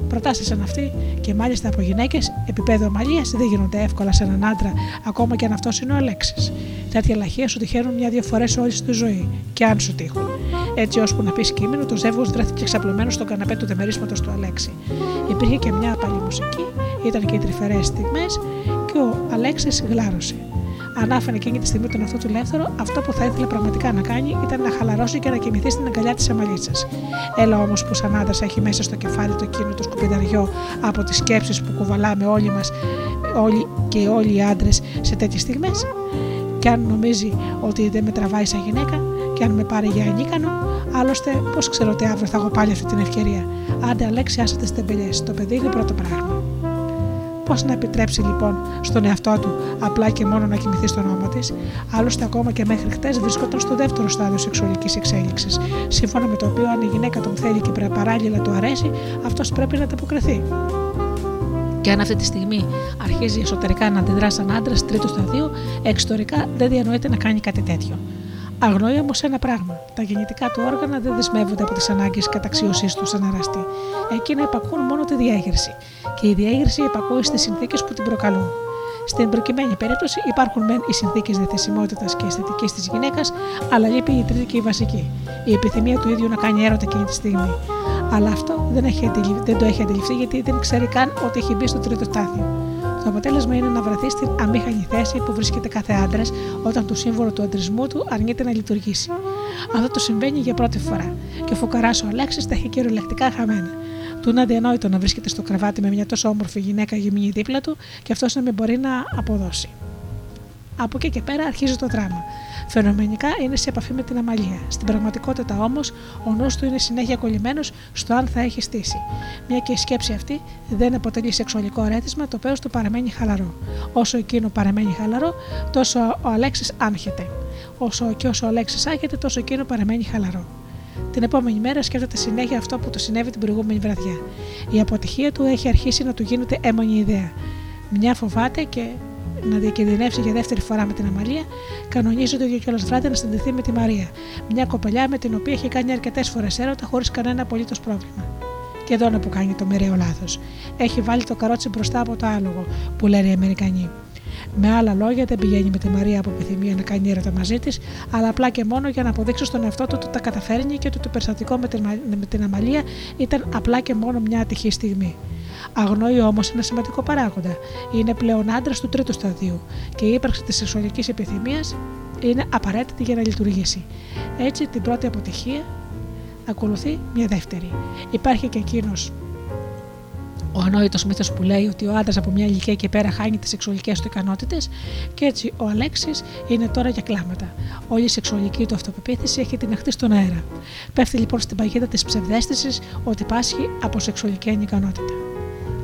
Προτάσεις σαν αυτή και μάλιστα από γυναίκες επίπεδο ομαλίας δεν γίνονται εύκολα σε έναν άντρα, ακόμα και αν αυτός είναι ο Αλέξης. Τέτοια λαχεία σου τυχαίνουν μια-δύο φορές όλη τη ζωή, και αν σου τύχουν. Έτσι, ώσπου να πεις κείμενο, το ζεύγος βρέθηκε ξαπλωμένο στον καναπέ του δεμερίσματος του Αλέξη. Υπήρχε και μια απαλή μουσική, ήταν και οι τρυφερές στιγμές και ο Αλέξης γλάρωσε. Αν άφηνε εκείνη τη στιγμή τον αυτό του ελεύθερο, αυτό που θα ήθελε πραγματικά να κάνει ήταν να χαλαρώσει και να κοιμηθεί στην αγκαλιά της αμαλίτσα. Έλα όμως που σαν άντρα έχει μέσα στο κεφάλι του εκείνο το σκουπιδαριό από τις σκέψεις που κουβαλάμε όλοι μας, όλοι και όλοι οι άντρες σε τέτοιες στιγμές. Και αν νομίζει ότι δεν με τραβάει σαν γυναίκα, και αν με πάρει για ανίκανο, άλλωστε πώς ξέρω ότι αύριο θα έχω πάλι αυτή την ευκαιρία. Άντε, Αλέξη, άσε τις τεμπελιές. Το παιδί είναι πρώτο πράγμα. Πώ να επιτρέψει λοιπόν στον εαυτό του απλά και μόνο να κοιμηθεί στον ώμο της, άλλωστε ακόμα και μέχρι χτες βρισκόταν στο δεύτερο στάδιο σεξουαλικής εξέλιξης, σύμφωνα με το οποίο αν η γυναίκα τον θέλει και παράλληλα του αρέσει, αυτός πρέπει να ανταποκριθεί. Και Και αν αυτή τη στιγμή αρχίζει εσωτερικά να αντιδρά σαν άντρας τρίτου σταδίου, εξωτερικά δεν διανοείται να κάνει κάτι τέτοιο. Αγνοεί όμως ένα πράγμα. Τα γεννητικά του όργανα δεν δεσμεύονται από τις ανάγκες καταξίωσή τους σαν αραστή. Εκείνα υπακούν μόνο τη διέγερση. Και η διέγερση υπακούει στις συνθήκες που την προκαλούν. Στην προκειμένη περίπτωση υπάρχουν μεν οι συνθήκες διαθεσιμότητας και αισθητικής της γυναίκας, αλλά λείπει η τρίτη και η βασική. Η επιθυμία του ίδιου να κάνει έρωτα εκείνη τη στιγμή. Αλλά αυτό δεν, έχει αντιληφθεί, δεν το έχει αντιληφθεί γιατί δεν ξέρει καν ότι έχει μπει στο τρίτο στάδιο. Το αποτέλεσμα είναι να βρεθεί στην αμήχανη θέση που βρίσκεται κάθε άντρας όταν το σύμβολο του αντρισμού του αρνείται να λειτουργήσει. Αυτό το συμβαίνει για πρώτη φορά και ο φουκαράς ο Αλέξης τα έχει κυριολεκτικά χαμένα. Του είναι αδιανόητο να βρίσκεται στο κρεβάτι με μια τόσο όμορφη γυναίκα γυμνή δίπλα του και αυτός να μην μπορεί να αποδώσει. Από εκεί και πέρα αρχίζει το δράμα. Φαινομενικά είναι σε επαφή με την αμαλία. Στην πραγματικότητα όμως, ο νους του είναι συνέχεια κολλημένος στο αν θα έχει στήσει. Μια και η σκέψη αυτή δεν αποτελεί σεξουαλικό αρέτησμα, το οποίο του παραμένει χαλαρό. Όσο εκείνο παραμένει χαλαρό, τόσο ο Αλέξης άγχεται. Όσο και όσο ο Αλέξης άγχεται, τόσο εκείνο παραμένει χαλαρό. Την επόμενη μέρα σκέφτεται συνέχεια αυτό που του συνέβη την προηγούμενη βραδιά. Η αποτυχία του έχει αρχίσει να του γίνεται έμονη ιδέα. Μια φοβάται και να διακινδυνεύσει για δεύτερη φορά με την Αμαλία, κανονίζει το ίδιο κιόλα βράδυ να συνδεθεί με τη Μαρία, μια κοπελιά με την οποία έχει κάνει αρκετές φορές έρωτα χωρίς κανένα απολύτως πρόβλημα. Και εδώ είναι που κάνει το μοιραίο λάθος. Έχει βάλει το καρότσι μπροστά από το άλογο, που λένε οι Αμερικανοί. Με άλλα λόγια, δεν πηγαίνει με τη Μαρία από επιθυμία να κάνει έρωτα μαζί της, αλλά απλά και μόνο για να αποδείξει στον εαυτό του ότι τα καταφέρνει και ότι το περιστατικό με την, με την Αμαλία ήταν απλά και μόνο μια ατυχή στιγμή. Αγνοεί όμως ένα σημαντικό παράγοντα. Είναι πλέον άντρας του τρίτου σταδίου και η ύπαρξη της σεξουαλικής επιθυμίας είναι απαραίτητη για να λειτουργήσει. Έτσι, την πρώτη αποτυχία ακολουθεί μια δεύτερη. Υπάρχει και εκείνος ο ανόητος μύθος που λέει ότι ο άντρας από μια ηλικία και πέρα χάνει τις σεξουαλικές του ικανότητες, και έτσι ο Αλέξης είναι τώρα για κλάματα. Όλη η σεξουαλική του αυτοπεποίθηση έχει την αχτή στον αέρα. Πέφτει λοιπόν στην παγίδα της ψευδέστησης ότι πάσχει από σεξουαλική ανικανότητα.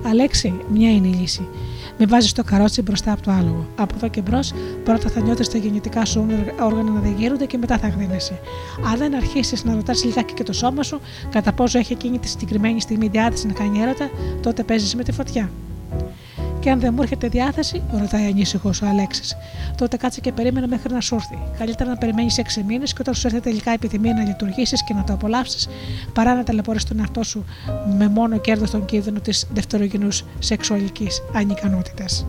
Αλέξη, μια είναι η λύση. Μην βάζεις το καρότσι μπροστά από το άλογο. Από εδώ και μπρος, πρώτα θα νιώθεις τα γεννητικά σου όργανα να διεγείρονται και μετά θα γδίνεσαι. Αν δεν αρχίσεις να ρωτάς λιγάκι και το σώμα σου κατά πόσο έχει εκείνη τη συγκεκριμένη στιγμή διάθεση να κάνει έρωτα, τότε παίζεις με τη φωτιά. Και αν δεν μου έρχεται διάθεση, ρωτάει ανήσυχος ο Αλέξης, τότε κάτσε και περίμενε μέχρι να σου έρθει. Καλύτερα να περιμένεις 6 μήνες και όταν σου έρθει τελικά η επιθυμία να λειτουργήσεις και να το απολαύσεις, παρά να ταλαιπωρήσει τον εαυτό σου με μόνο κέρδος τον κίνδυνο της δευτερογενούς σεξουαλικής ανικανότητας.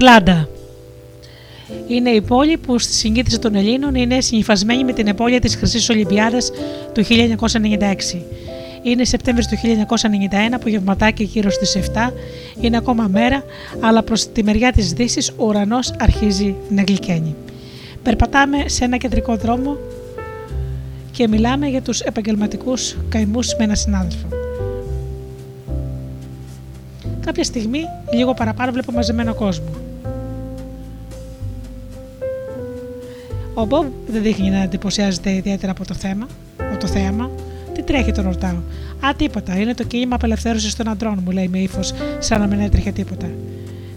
Ατλάντα. Είναι η πόλη που στη συνείδηση των Ελλήνων είναι συνυφασμένη με την απώλεια της Χρυσής Ολυμπιάδας του 1996. Είναι Σεπτέμβρη του 1991 απογευματάκι γύρω στις 7 είναι ακόμα μέρα, αλλά προς τη μεριά της δύσης ο ουρανός αρχίζει να γλυκαίνει. Περπατάμε σε ένα κεντρικό δρόμο και μιλάμε για τους επαγγελματικούς καημούς με έναν συνάδελφο. Κάποια στιγμή, λίγο παραπάνω, βλέπω μαζεμένο κόσμο. Ο Μπομπ δεν δείχνει να εντυπωσιάζεται ιδιαίτερα από το θέμα, από το θέαμα. Τι τρέχει, τον ρωτάω. Α, τίποτα. Είναι το κίνημα απελευθέρωσης των αντρών, μου λέει με ύφος, σαν να μην έτρεχε τίποτα.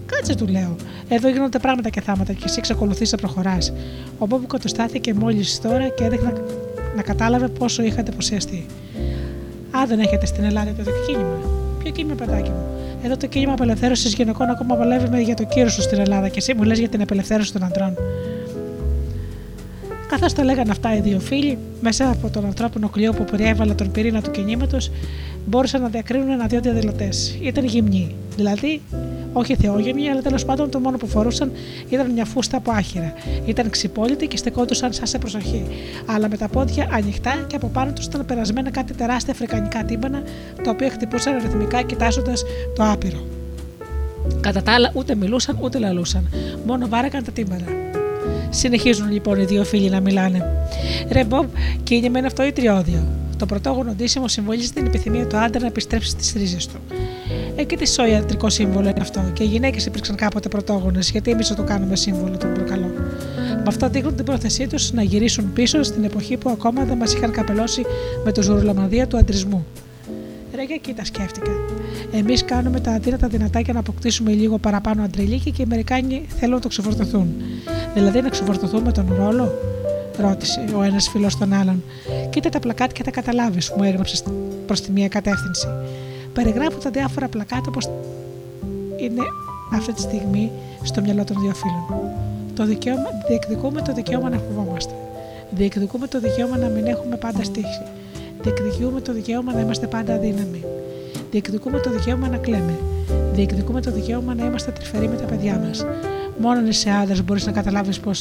Κάτσε, του λέω. Εδώ γίνονται πράγματα και θάματα και εσύ εξακολουθείς να προχωράς. Ο Μπομπ κατοστάθηκε μόλις τώρα και έδειχνε να κατάλαβε πόσο είχα εντυπωσιαστεί. Α, δεν έχετε στην Ελλάδα το κίνημα. Ποιο κίνημα, παιδάκι μου; Εδώ το κίνημα απελευθέρωσης γυναικών ακόμα παλεύει με για το κύριο σου στην Ελλάδα και εσύ μου λες για την απελευθέρωση των αντρών. Καθώς τα λέγανε αυτά οι δύο φίλοι, μέσα από τον ανθρώπινο κλειό που περιέβαλε τον πυρήνα του κινήματος, μπόρεσαν να διακρίνουν ένα-δύο διαδηλωτές. Ήταν γυμνοί, δηλαδή όχι θεόγεμοι, αλλά τέλος πάντων το μόνο που φορούσαν ήταν μια φούστα από άχυρα. Ήταν ξυπόλυτοι και στεκόντουσαν σαν σε προσοχή, αλλά με τα πόδια ανοιχτά και από πάνω τους ήταν περασμένα κάτι τεράστια αφρικανικά τύμπανα, τα οποία χτυπούσαν ρυθμικά κοιτάζοντας το άπειρο. Κατά τα άλλα, ούτε μιλούσαν ούτε λαλούσαν, μόνο βάρεκαν τα τύμπανα. Συνεχίζουν λοιπόν οι δύο φίλοι να μιλάνε. Ρε Μπομπ, και είναι μεν αυτό ή τριώδιο. Το πρωτόγονο ντύσιμο συμβολίζει την επιθυμία του άντρα να επιστρέψει στις ρίζες του. Ε, και τι σοϊ ιατρικό σύμβολο είναι αυτό. Και οι γυναίκες υπήρξαν κάποτε πρωτόγονες, γιατί εμείς το κάνουμε σύμβολο, τον προκαλώ. Με αυτό δείχνουν την πρόθεσή τους να γυρίσουν πίσω στην εποχή που ακόμα δεν μας είχαν καπελώσει με το ζουρουλαμαδία του αντρισμού. Ρε για κοίτα, σκέφτηκα. Εμείς κάνουμε τα αδύνατα δυνατά για να αποκτήσουμε λίγο παραπάνω αντριλίκη και οι Αμερικάνοι θέλουν να το ξεφορτωθούν. Δηλαδή να ξεφορτωθούν με τον ρόλο, ρώτησε ο ένας φίλος τον άλλον. Κοίτα τα πλακάτ και θα καταλάβεις, μου έγραψες προς τη μία κατεύθυνση. Περιγράφω τα διάφορα πλακάτα όπως είναι αυτή τη στιγμή στο μυαλό των δύο φίλων. Το δικαίωμα, διεκδικούμε το δικαίωμα να φοβόμαστε. Διεκδικούμε το δικαίωμα να μην έχουμε πάντα στήχη. Διεκδικούμε το δικαίωμα να είμαστε πάντα αδύναμοι. Διεκδικούμε το δικαίωμα να κλαίμε. Διεκδικούμε το δικαίωμα να είμαστε τρυφεροί με τα παιδιά μας. Μόνο αν είσαι άντρας μπορείς να καταλάβεις πώ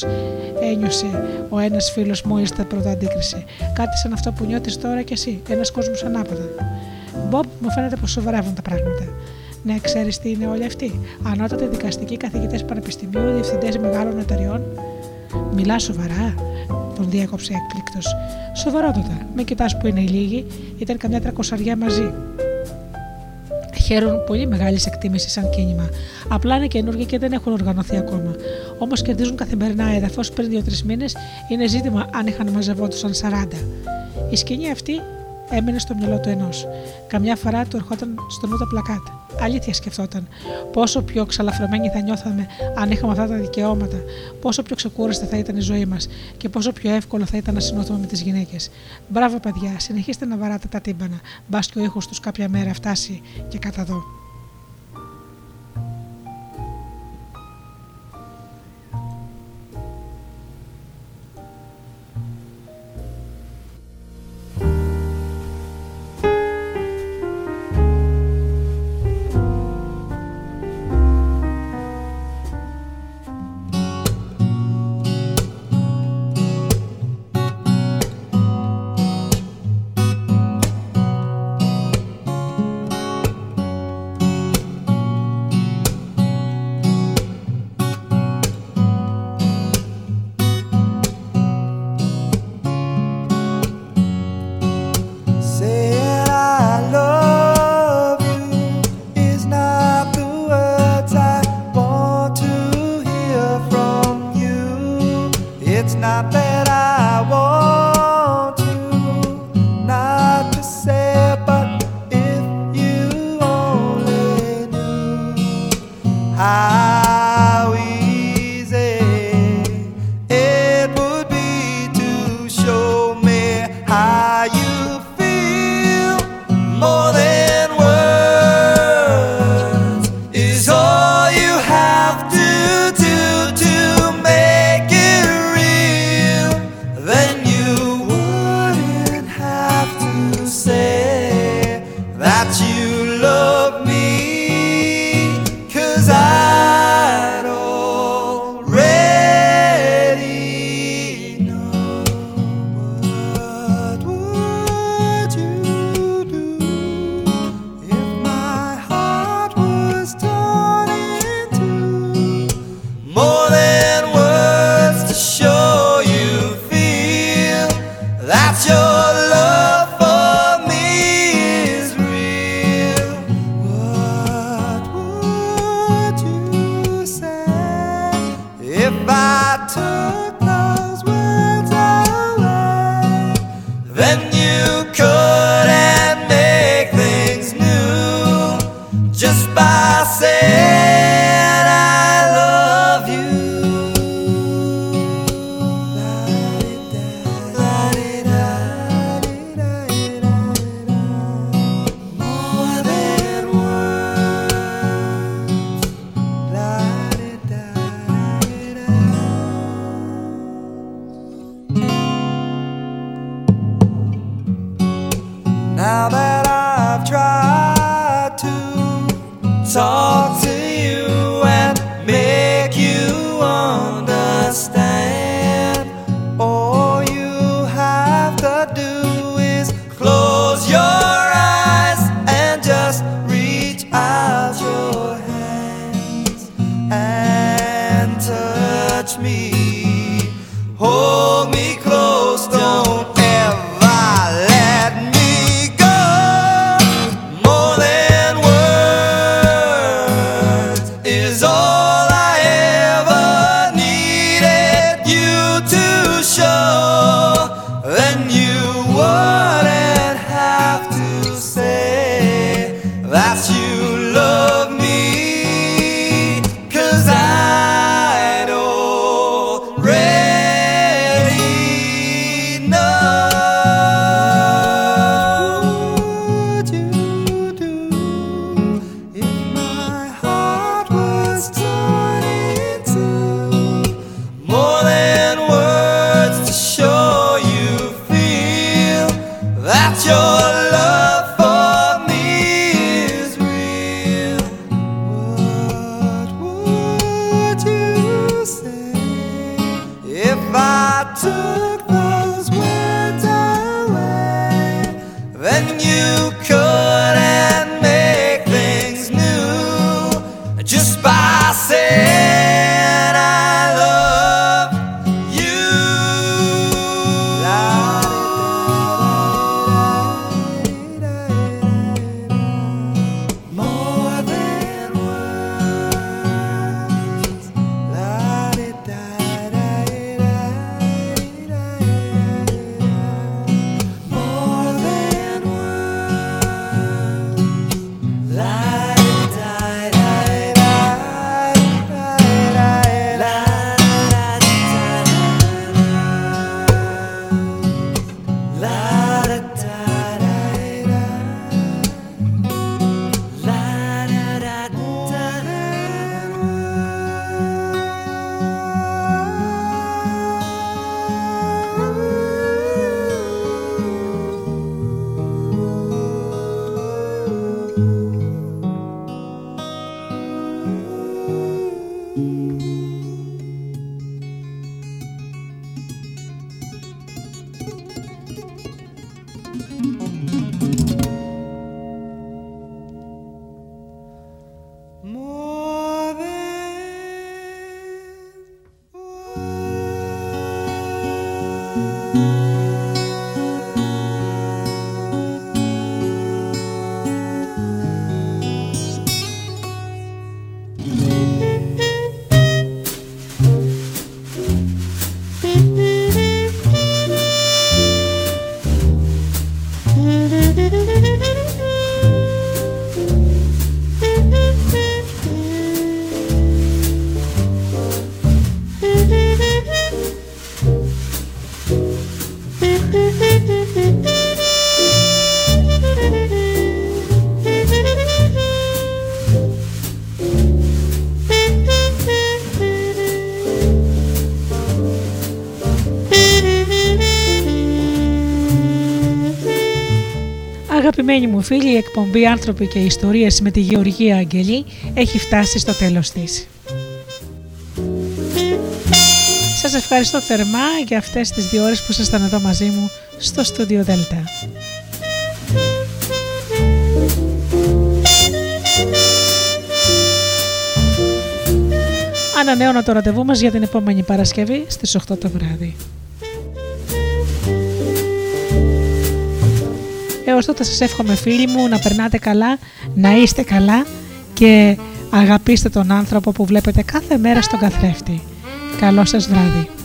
ένιωσε ο ένας φίλος μόλι τα πρώτα αντίκριση. Κάτι σαν αυτό που νιώθεις τώρα κι εσύ, ένας κόσμος ανάποδα. Μπομπ, μου φαίνεται πως σοβαρεύουν τα πράγματα. Ναι, ξέρεις τι είναι όλοι αυτοί; Ανώτατοι δικαστικοί καθηγητές πανεπιστημίου, διευθυντές μεγάλων εταιριών. Μιλάς σοβαρά, τον διέκοψε έκπληκτο. Σοβαρότατα. Με κοιτάς που είναι οι λίγοι, ήταν καμιά τρακοσαριά μαζί. Χαίρουν πολύ μεγάλη εκτίμηση σαν κίνημα. Απλά είναι καινούργοι και δεν έχουν οργανωθεί ακόμα. Όμως κερδίζουν καθημερινά έδαφος πριν δύο-τρεις μήνες είναι ζήτημα αν είχαν μαζευόντουσαν 40. Η σκηνή αυτή έμεινε στο μυαλό του ενός. Καμιά φορά του ερχόταν στο νου τα πλακάτ. Αλήθεια σκεφτόταν. Πόσο πιο ξαλαφρωμένοι θα νιώθαμε αν είχαμε αυτά τα δικαιώματα, πόσο πιο ξεκούραστη θα ήταν η ζωή μας και πόσο πιο εύκολο θα ήταν να συνόθουμε με τις γυναίκες. Μπράβο, παιδιά, συνεχίστε να βαράτε τα τύμπανα. Μπας και ο ήχος τους κάποια μέρα φτάσει και κατά εδώ. to Αγαπημένοι μου φίλοι, η εκπομπή «Άνθρωποι και Ιστορίες» με τη Γεωργία Αγγελή έχει φτάσει στο τέλος της. Σας ευχαριστώ θερμά για αυτές τις δύο ώρες που ήσασταν εδώ μαζί μου στο στούντιο Δέλτα. Ανανέωνα το ραντεβού μας για την επόμενη Παρασκευή στις 8 το βράδυ. Έως τότε σας εύχομαι φίλοι μου να περνάτε καλά, να είστε καλά και αγαπήστε τον άνθρωπο που βλέπετε κάθε μέρα στον καθρέφτη. Καλό σας βράδυ.